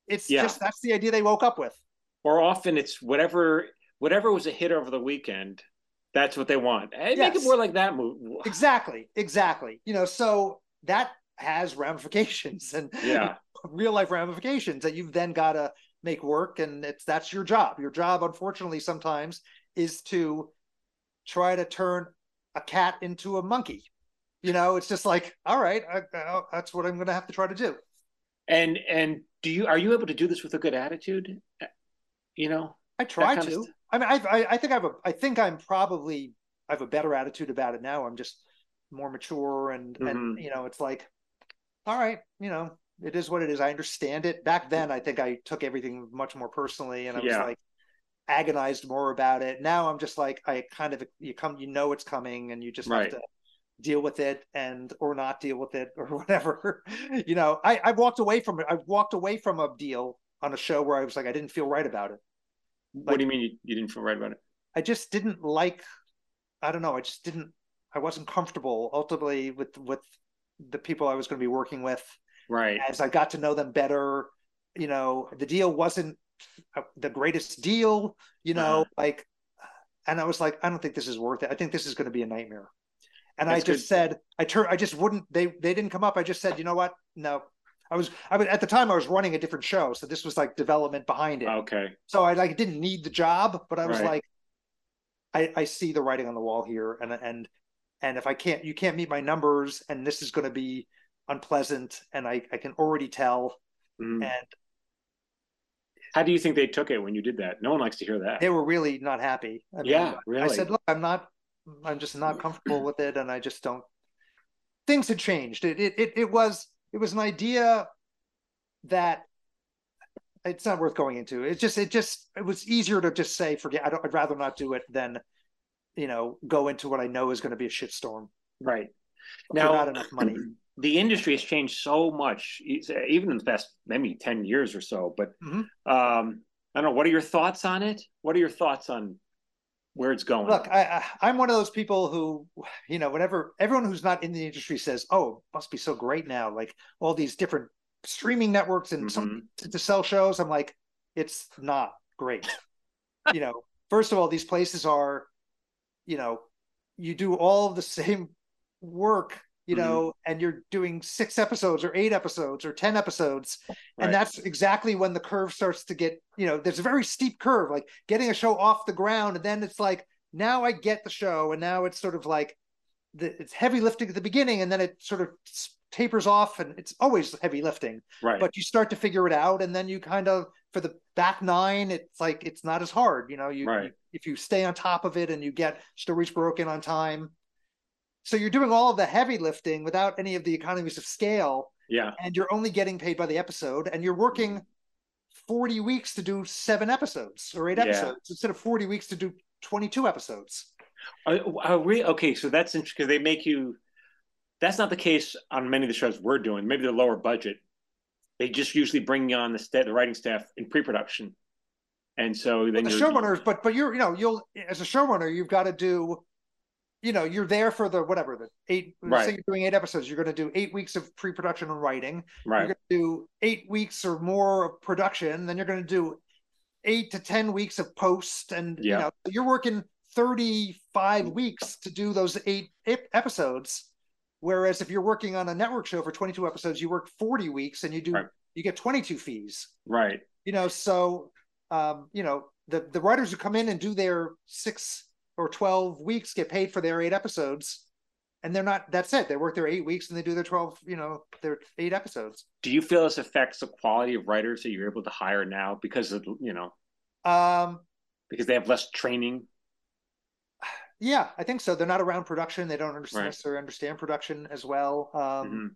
it's yeah. just that's the idea they woke up with. Or often it's whatever whatever was a hit over the weekend. That's what they want. And yes. Make it more like that movie. Exactly, exactly. You know, so that has ramifications and yeah, real life ramifications that you've then got to make work, and it's that's your job. Your job, unfortunately, sometimes is to try to turn a cat into a monkey. You know, it's just like, all right, I, I, that's what I'm going to have to try to do. And and do you are you able to do this with a good attitude? You know, I try to. I mean, I, I I think I have a I think I'm probably I have a better attitude about it now. I'm just more mature and mm-hmm. and you know, it's like, all right, you know, it is what it is. I understand it. Back then, I think I took everything much more personally, and I was yeah. like agonized more about it. Now I'm just like I kind of you come, you know, it's coming, and you just right. have to deal with it and or not deal with it or whatever you know i i walked away from it i walked away from a deal on a show where i was like i didn't feel right about it like, what do you mean you, you didn't feel right about it i just didn't like i don't know i just didn't i wasn't comfortable ultimately with with the people i was going to be working with Right. As I got to know them better, you know, the deal wasn't the greatest deal, you know, uh-huh. like, and I was like, I don't think this is worth it. I think this is going to be a nightmare. And That's I just good. said, I turn, I just wouldn't, they, they didn't come up. I just said, you know what? No, I was, I was at the time I was running a different show. So this was like development behind it. Okay. So I like didn't need the job, but I was right. like, I, I see the writing on the wall here. And, and, and if I can't, you can't meet my numbers and this is going to be unpleasant. And I, I can already tell. Mm. And how do you think they took it when you did that? No one likes to hear that. They were really not happy. I mean, yeah, really. I said, look, I'm not, I'm just not comfortable with it, and I just don't. Things had changed. It it it, it was it was an idea that it's not worth going into. It just it just it was easier to just say forget. I don't. I'd rather not do it than you know go into what I know is going to be a shitstorm. Right now, not enough money. The industry has changed so much, even in the past maybe ten years or so. But mm-hmm. um, I don't know. What are your thoughts on it? What are your thoughts on where it's going. Look, I, I, am one of those people who, you know, whenever everyone who's not in the industry says, "Oh, must be so great now," like all these different streaming networks and mm-hmm. some to, to sell shows. I'm like, it's not great. you know, first of all, these places are, you know, you do all the same work you mm-hmm. know, mm-hmm. and you're doing six episodes or eight episodes or 10 episodes. Right. And that's exactly when the curve starts to get, you know, there's a very steep curve, like getting a show off the ground. And then it's like, now I get the show. And now it's sort of like, the, it's heavy lifting at the beginning and then it sort of tapers off and it's always heavy lifting. Right. But you start to figure it out. And then you kind of, for the back nine, it's like, it's not as hard, you know, you, right. you if you stay on top of it and you get stories broken on time so you're doing all of the heavy lifting without any of the economies of scale. Yeah. And you're only getting paid by the episode and you're working 40 weeks to do seven episodes or eight episodes yeah. instead of 40 weeks to do 22 episodes. Are, are we okay? So that's interesting because they make you. That's not the case on many of the shows we're doing. Maybe they're lower budget. They just usually bring you on the st- the writing staff in pre-production, and so then the showrunners. But but you're you know you'll as a showrunner you've got to do you know you're there for the whatever the eight right. say you're doing eight episodes you're going to do eight weeks of pre-production and writing right you're going to do eight weeks or more of production then you're going to do eight to ten weeks of post and yeah. you know you're working 35 weeks to do those eight episodes whereas if you're working on a network show for 22 episodes you work 40 weeks and you do right. you get 22 fees right you know so um you know the the writers who come in and do their six or 12 weeks get paid for their eight episodes. And they're not that's it. They work their eight weeks and they do their 12 you know their eight episodes. Do you feel this affects the quality of writers that you're able to hire now because of you know? Um because they have less training? Yeah i think so. They're not around production. They don't understand, right. necessarily understand production as well. Um mm-hmm.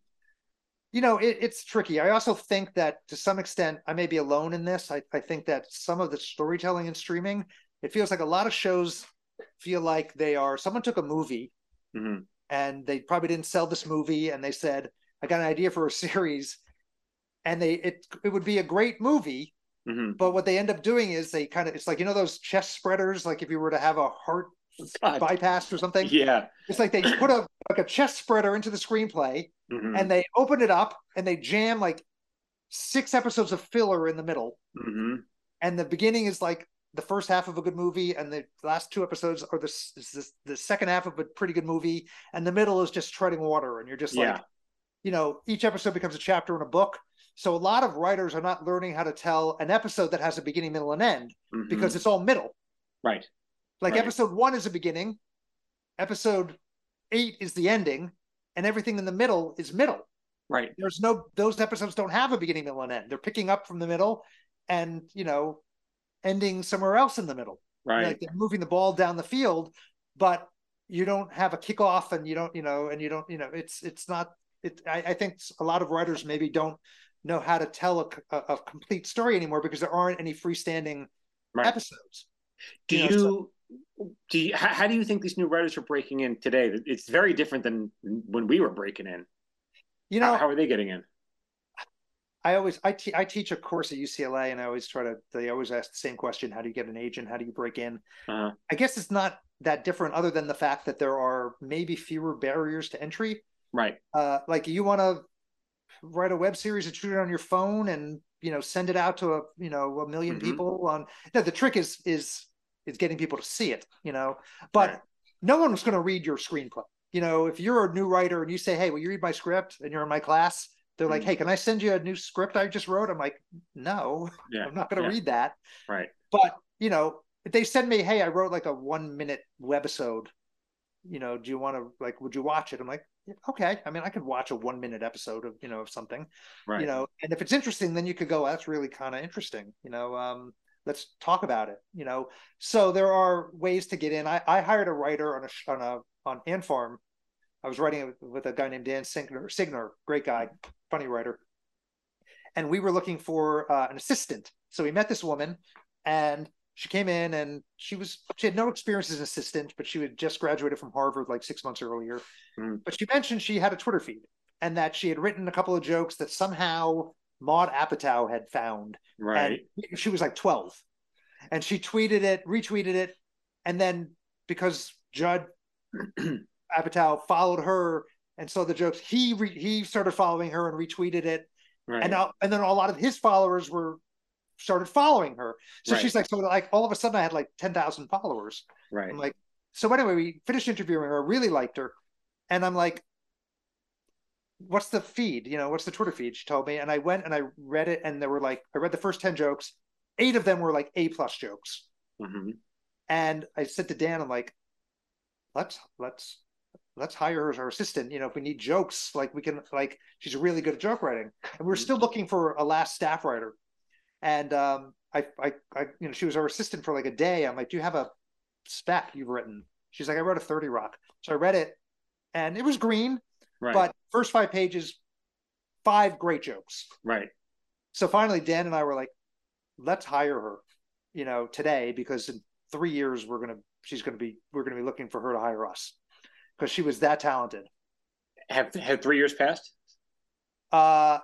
you know it, it's tricky. I also think that to some extent i may be alone in this. I, I think that some of the storytelling and streaming it feels like a lot of shows feel like they are someone took a movie mm-hmm. and they probably didn't sell this movie and they said i got an idea for a series and they it it would be a great movie mm-hmm. but what they end up doing is they kind of it's like you know those chest spreaders like if you were to have a heart God. bypass or something yeah it's like they put a like a chest spreader into the screenplay mm-hmm. and they open it up and they jam like six episodes of filler in the middle mm-hmm. and the beginning is like the first half of a good movie and the last two episodes are the, the, the second half of a pretty good movie and the middle is just treading water and you're just yeah. like you know each episode becomes a chapter in a book so a lot of writers are not learning how to tell an episode that has a beginning middle and end mm-hmm. because it's all middle right like right. episode one is a beginning episode eight is the ending and everything in the middle is middle right there's no those episodes don't have a beginning middle and end they're picking up from the middle and you know ending somewhere else in the middle. Right. Like moving the ball down the field, but you don't have a kickoff and you don't, you know, and you don't, you know, it's it's not it I, I think a lot of writers maybe don't know how to tell a, a, a complete story anymore because there aren't any freestanding right. episodes. Do you, know, so, do you how, how, do you think these new writers are breaking in today? It's very different than when we were breaking in. You know, how, how are they getting in? I always I, te- I teach a course at UCLA and I always try to they always ask the same question how do you get an agent? How do you break in? Uh-huh. I guess it's not that different other than the fact that there are maybe fewer barriers to entry. Right. Uh, like you want to write a web series and shoot it on your phone and you know send it out to a you know a 1000000 mm-hmm. people on no, the trick is is is getting people to see it you know? But right. no one's going to read your screenplay. You know if you're a new writer and you say hey will you read my script and you're in my class they're like hey can i send you a new script i just wrote? I'm like no yeah. i'm not going to yeah. read that. Right. But you know if they send me hey i wrote like a one minute webisode. You know do you want to like would you watch it? I'm like okay. I mean i could watch a one minute episode of you know of something. Right. you know and if it's interesting then you could go that's really kind of interesting. You know um let's talk about it. You know so there are ways to get in. I, I hired a writer on a on a on A.N.T. Farm i was writing it with a guy named Dan Signer signer great guy funny writer and we were looking for uh, an assistant so we met this woman and she came in and she was she had no experience as an assistant, but she had just graduated from Harvard like six months earlier. Mm. But she mentioned she had a Twitter feed and that she had written a couple of jokes that somehow Maude Apatow had found. Right. And she was like 12. And she tweeted it, retweeted it, and then because Judd Apatow followed her and so the jokes, he re- he started following her and retweeted it. Right. And now, and then a lot of his followers were started following her. So right. she's like, so like all of a sudden I had like 10,000 followers. Right. I'm like, so anyway, we finished interviewing her, really liked her. And I'm like, what's the feed? You know, what's the Twitter feed? She told me. And I went and I read it and there were like, I read the first 10 jokes. Eight of them were like A plus jokes. Mm-hmm. And I said to Dan, I'm like, let's, let's, let's hire her as our assistant. You know, if we need jokes, like we can, like, she's really good at joke writing. And we are mm-hmm. still looking for a last staff writer and um, I, I, I, you know, she was our assistant for like a day. I'm like, do you have a spec you've written? She's like, I wrote a 30 Rock. So I read it, and it was green, right. but first five pages, five great jokes. Right. So finally, Dan and I were like, let's hire her, you know, today because in three years we're gonna, she's gonna be, we're gonna be looking for her to hire us because she was that talented. Have had three years passed? Uh,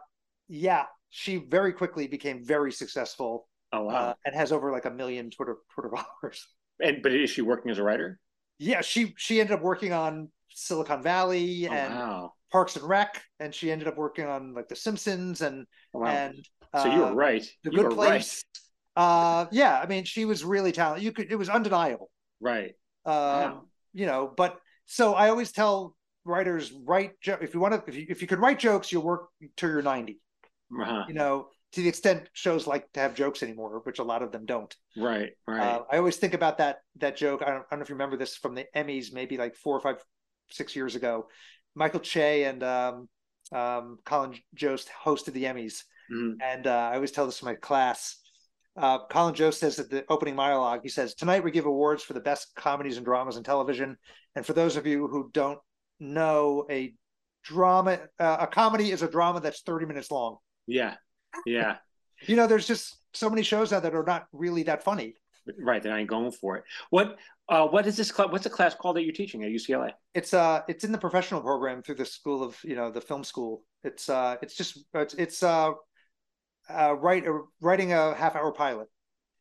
yeah, she very quickly became very successful. Oh wow! Uh, and has over like a million Twitter Twitter followers. And but is she working as a writer? Yeah, she she ended up working on Silicon Valley oh, and wow. Parks and Rec, and she ended up working on like The Simpsons and oh, wow. and uh, so you were right. The you Good Place. Right. Uh, yeah, I mean, she was really talented. You could it was undeniable. Right. Um, wow. You know, but so I always tell writers write if you want to if you if you could write jokes, you'll work till you're ninety uh-huh. you know, to the extent shows like to have jokes anymore, which a lot of them don't. Right, right. Uh, I always think about that that joke. I don't, I don't know if you remember this from the Emmys, maybe like four or five, six years ago. Michael Che and um, um, Colin Jost hosted the Emmys, mm-hmm. and uh, I always tell this to my class. Uh, Colin Jost says at the opening monologue, he says, "Tonight we give awards for the best comedies and dramas in television, and for those of you who don't know, a drama, uh, a comedy is a drama that's thirty minutes long." Yeah. Yeah. you know, there's just so many shows out that are not really that funny. Right. They ain't going for it. What uh what is this class what's the class called that you're teaching at UCLA? It's uh it's in the professional program through the school of, you know, the film school. It's uh it's just it's it's uh uh write uh, writing a half hour pilot.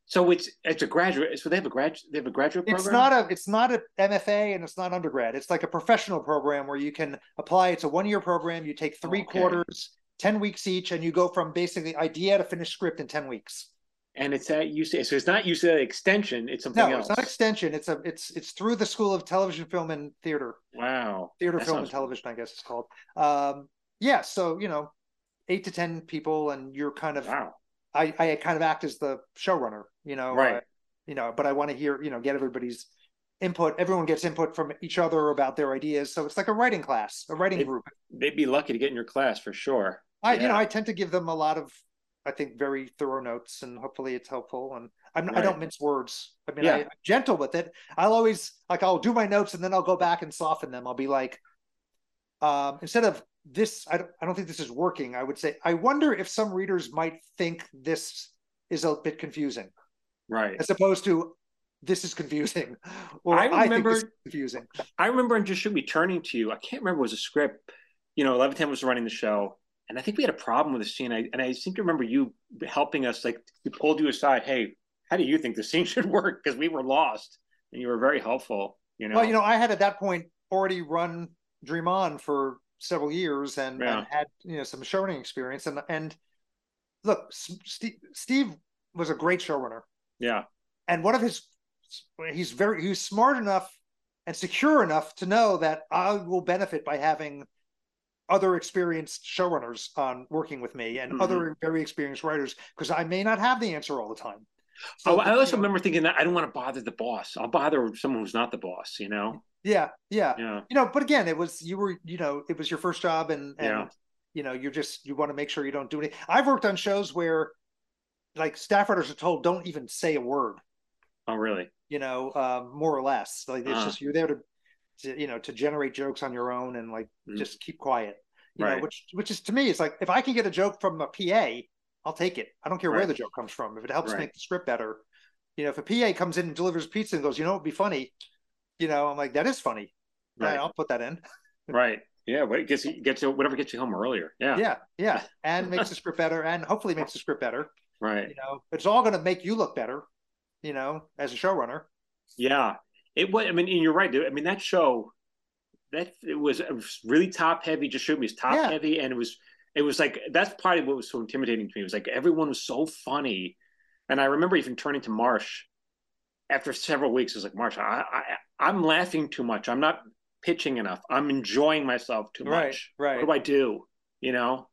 So it's it's a graduate. So they have a grad. They have a graduate program. It's not a it's not a MFA and it's not undergrad. It's like a professional program where you can apply. It's a one year program. You take three okay. quarters 10 weeks each, and you go from basically idea to finished script in 10 weeks. And it's at UCLA, so it's not UCLA extension; it's something no, else. it's not extension. It's a it's it's through the School of Television, Film, and Theater. Wow, theater, that film, and television. Cool. I guess it's called. Um, yeah, so you know, eight to ten people, and you're kind of. Wow. I I kind of act as the showrunner, you know. Right. Uh, you know, but I want to hear, you know, get everybody's input. Everyone gets input from each other about their ideas, so it's like a writing class, a writing they'd, group. They'd be lucky to get in your class for sure. I yeah. you know I tend to give them a lot of I think very thorough notes and hopefully it's helpful and I'm, right. I don't mince words. I mean yeah. I, am gentle with it. I'll always like I'll do my notes and then I'll go back and soften them. I'll be like um, instead of this I don't, I don't think this is working. I would say I wonder if some readers might think this is a bit confusing. Right. As opposed to this is confusing. Or I remember I confusing. I remember just should be turning to you. I can't remember was a script. You know, Levitan was running the show and I think we had a problem with the scene. I, and I seem to remember you helping us, like we pulled you aside. Hey, how do you think the scene should work? Because we were lost, and you were very helpful. You know. Well, you know, I had at that point already run Dream On for several years and, yeah. and, had you know some showrunning experience. And and look, Steve, Steve was a great showrunner. Yeah. And one of his he's very he's smart enough and secure enough to know that I will benefit by having other experienced showrunners on working with me and mm-hmm. other very experienced writers because I may not have the answer all the time. So, oh, I also remember thinking that I don't want to bother the boss. I'll bother someone who's not the boss, you know? Yeah, yeah. Yeah. You know, but again, it was you were, you know, it was your first job and and yeah. you know, you're just you want to make sure you don't do anything. I've worked on shows where like staff writers are told don't even say a word. Oh, really? You know, um, more or less. Like it's uh just you're there to, to, you know, to generate jokes on your own and like mm just keep quiet. You right. know, which which is to me, it's like if I can get a joke from a PA, I'll take it. I don't care right. where the joke comes from. If it helps right. make the script better, you know, if a PA comes in and delivers pizza and goes, you know, it'd be funny, you know, I'm like, that is funny. Right. I'll put that in. right. Yeah. What gets you gets you whatever gets you home earlier. Yeah. Yeah. Yeah. And makes the script better and hopefully makes the script better. Right. You know, it's all going to make you look better, you know, as a showrunner. Yeah. It was, I mean, and you're right. I mean, that show, that it was, it was really top heavy, just shoot me was top yeah. heavy. And it was, it was like, that's probably what was so intimidating to me. It was like, everyone was so funny. And I remember even turning to Marsh after several weeks. It was like, Marsh, I, I, I'm laughing too much. I'm not pitching enough. I'm enjoying myself too much. Right. Right. What do I do? You know?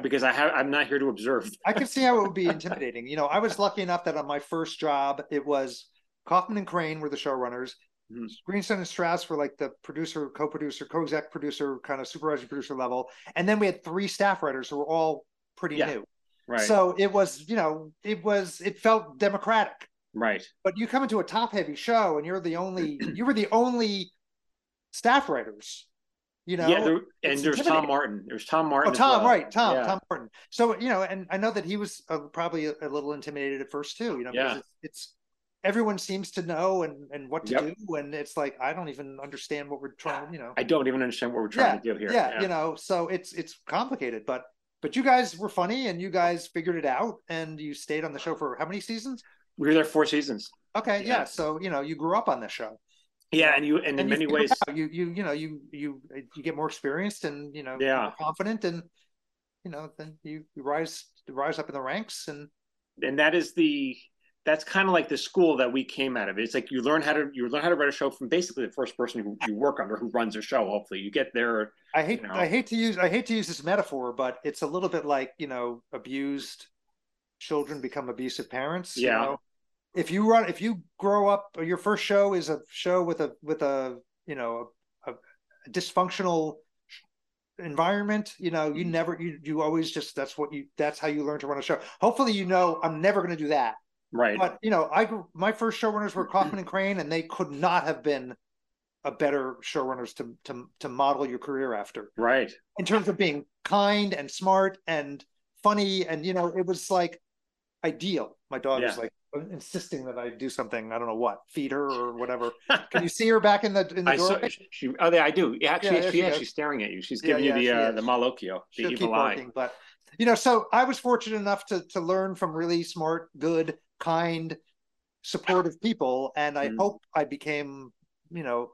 because I have I'm not here to observe. I can see how it would be intimidating. You know, I was lucky enough that on my first job, it was Kauffman and Crane were the showrunners. Mm-hmm. Greenstein and Strauss were like the producer, co-producer, co-exec producer, kind of supervising producer level, and then we had three staff writers who were all pretty yeah. new. Right. So it was, you know, it was it felt democratic. Right. But you come into a top-heavy show, and you're the only you were the only staff writers you know, yeah, there, and there's Tom Martin. There's Tom Martin. Oh, Tom, well. right? Tom, yeah. Tom Martin. So you know, and I know that he was uh, probably a, a, little intimidated at first too. You know, yeah. It's, it's, everyone seems to know and and what to yep. do, and it's like I don't even understand what we're trying. You know, I don't even understand what we're trying yeah, to do here. Yeah, yeah, you know, so it's it's complicated, but but you guys were funny and you guys figured it out, and you stayed on the show for how many seasons? We were there four seasons. Okay, yeah. So you know, you grew up on this show yeah and you and, and in many ways you you you know you you you get more experienced and you know yeah confident and you know then you, you rise rise up in the ranks and and that is the that's kind of like the school that we came out of. It's like you learn how to you learn how to write a show from basically the first person who you work under who runs a show. Hopefully, you get there. I hate you know. I hate to use I hate to use this metaphor, but it's a little bit like you know abused children become abusive parents. Yeah. You know? If you run if you grow up or your first show is a show with a with a you know a, a dysfunctional environment you know you mm-hmm. never you you always just that's what you that's how you learn to run a show. Hopefully you know i'm never going to do that. Right. But you know i my first showrunners were kauffman and crane and they could not have been a better showrunners to to to model your career after. Right. In terms of being kind and smart and funny and you know it was like ideal my dog yeah. was like insisting that I do something. I don't know what, feed her or whatever. Can you see her back in the in the I door? Saw, she, oh, there I do. Yeah, actually, yeah, she, yeah, she's staring at you. She's giving yeah, you the uh, the malocchio, the She'll evil eye. Working, but you know, so I was fortunate enough to to learn from really smart, good, kind, supportive people, and I mm. hope I became, you know,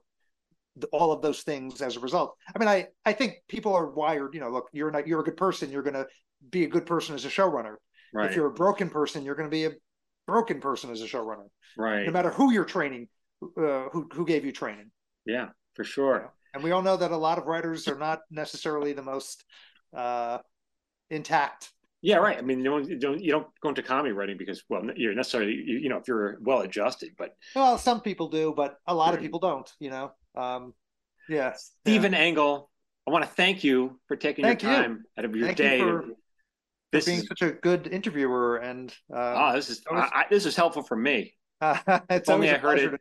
all of those things as a result. I mean, I I think people are wired. You know, look, you're not you're a good person. You're going to be a good person as a showrunner. Right. If you're a broken person, you're going to be a broken person as a showrunner. Right. No matter who you're training, uh, who who gave you training. Yeah, for sure. You know? And we all know that a lot of writers are not necessarily the most uh, intact. Yeah, right. I mean, you don't, you don't you don't go into comedy writing because well, you're necessarily you, you know if you're well adjusted, but well, some people do, but a lot of people don't. You know. Um, yeah. Stephen yeah. Engel, I want to thank you for taking thank your time you. out of your thank day. You for, this being is, such a good interviewer and uh, oh this is was, I, this is helpful for me. Uh, it's only i heard it to,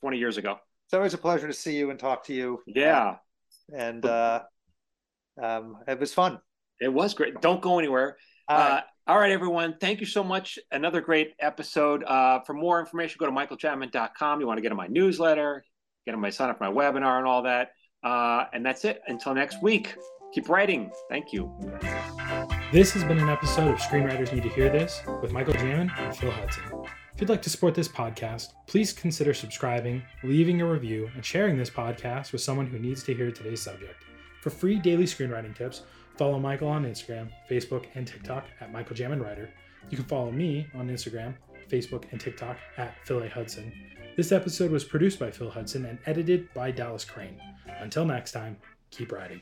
20 years ago. It's always a pleasure to see you and talk to you. Yeah. And uh, um, it was fun. It was great. Don't go anywhere. All right. Uh, all right everyone. Thank you so much. Another great episode. Uh, for more information go to michaeljamin.com you want to get on my newsletter get on my sign up for my webinar and all that. Uh, and that's it. Until next week keep writing. Thank you this has been an episode of Screenwriters Need to Hear This with Michael Jamin and Phil Hudson. If you'd like to support this podcast, please consider subscribing, leaving a review, and sharing this podcast with someone who needs to hear today's subject. For free daily screenwriting tips, follow Michael on Instagram, Facebook, and TikTok at Michael Jamin Writer. You can follow me on Instagram, Facebook, and TikTok at Phil A. Hudson. This episode was produced by Phil Hudson and edited by Dallas Crane. Until next time, keep writing.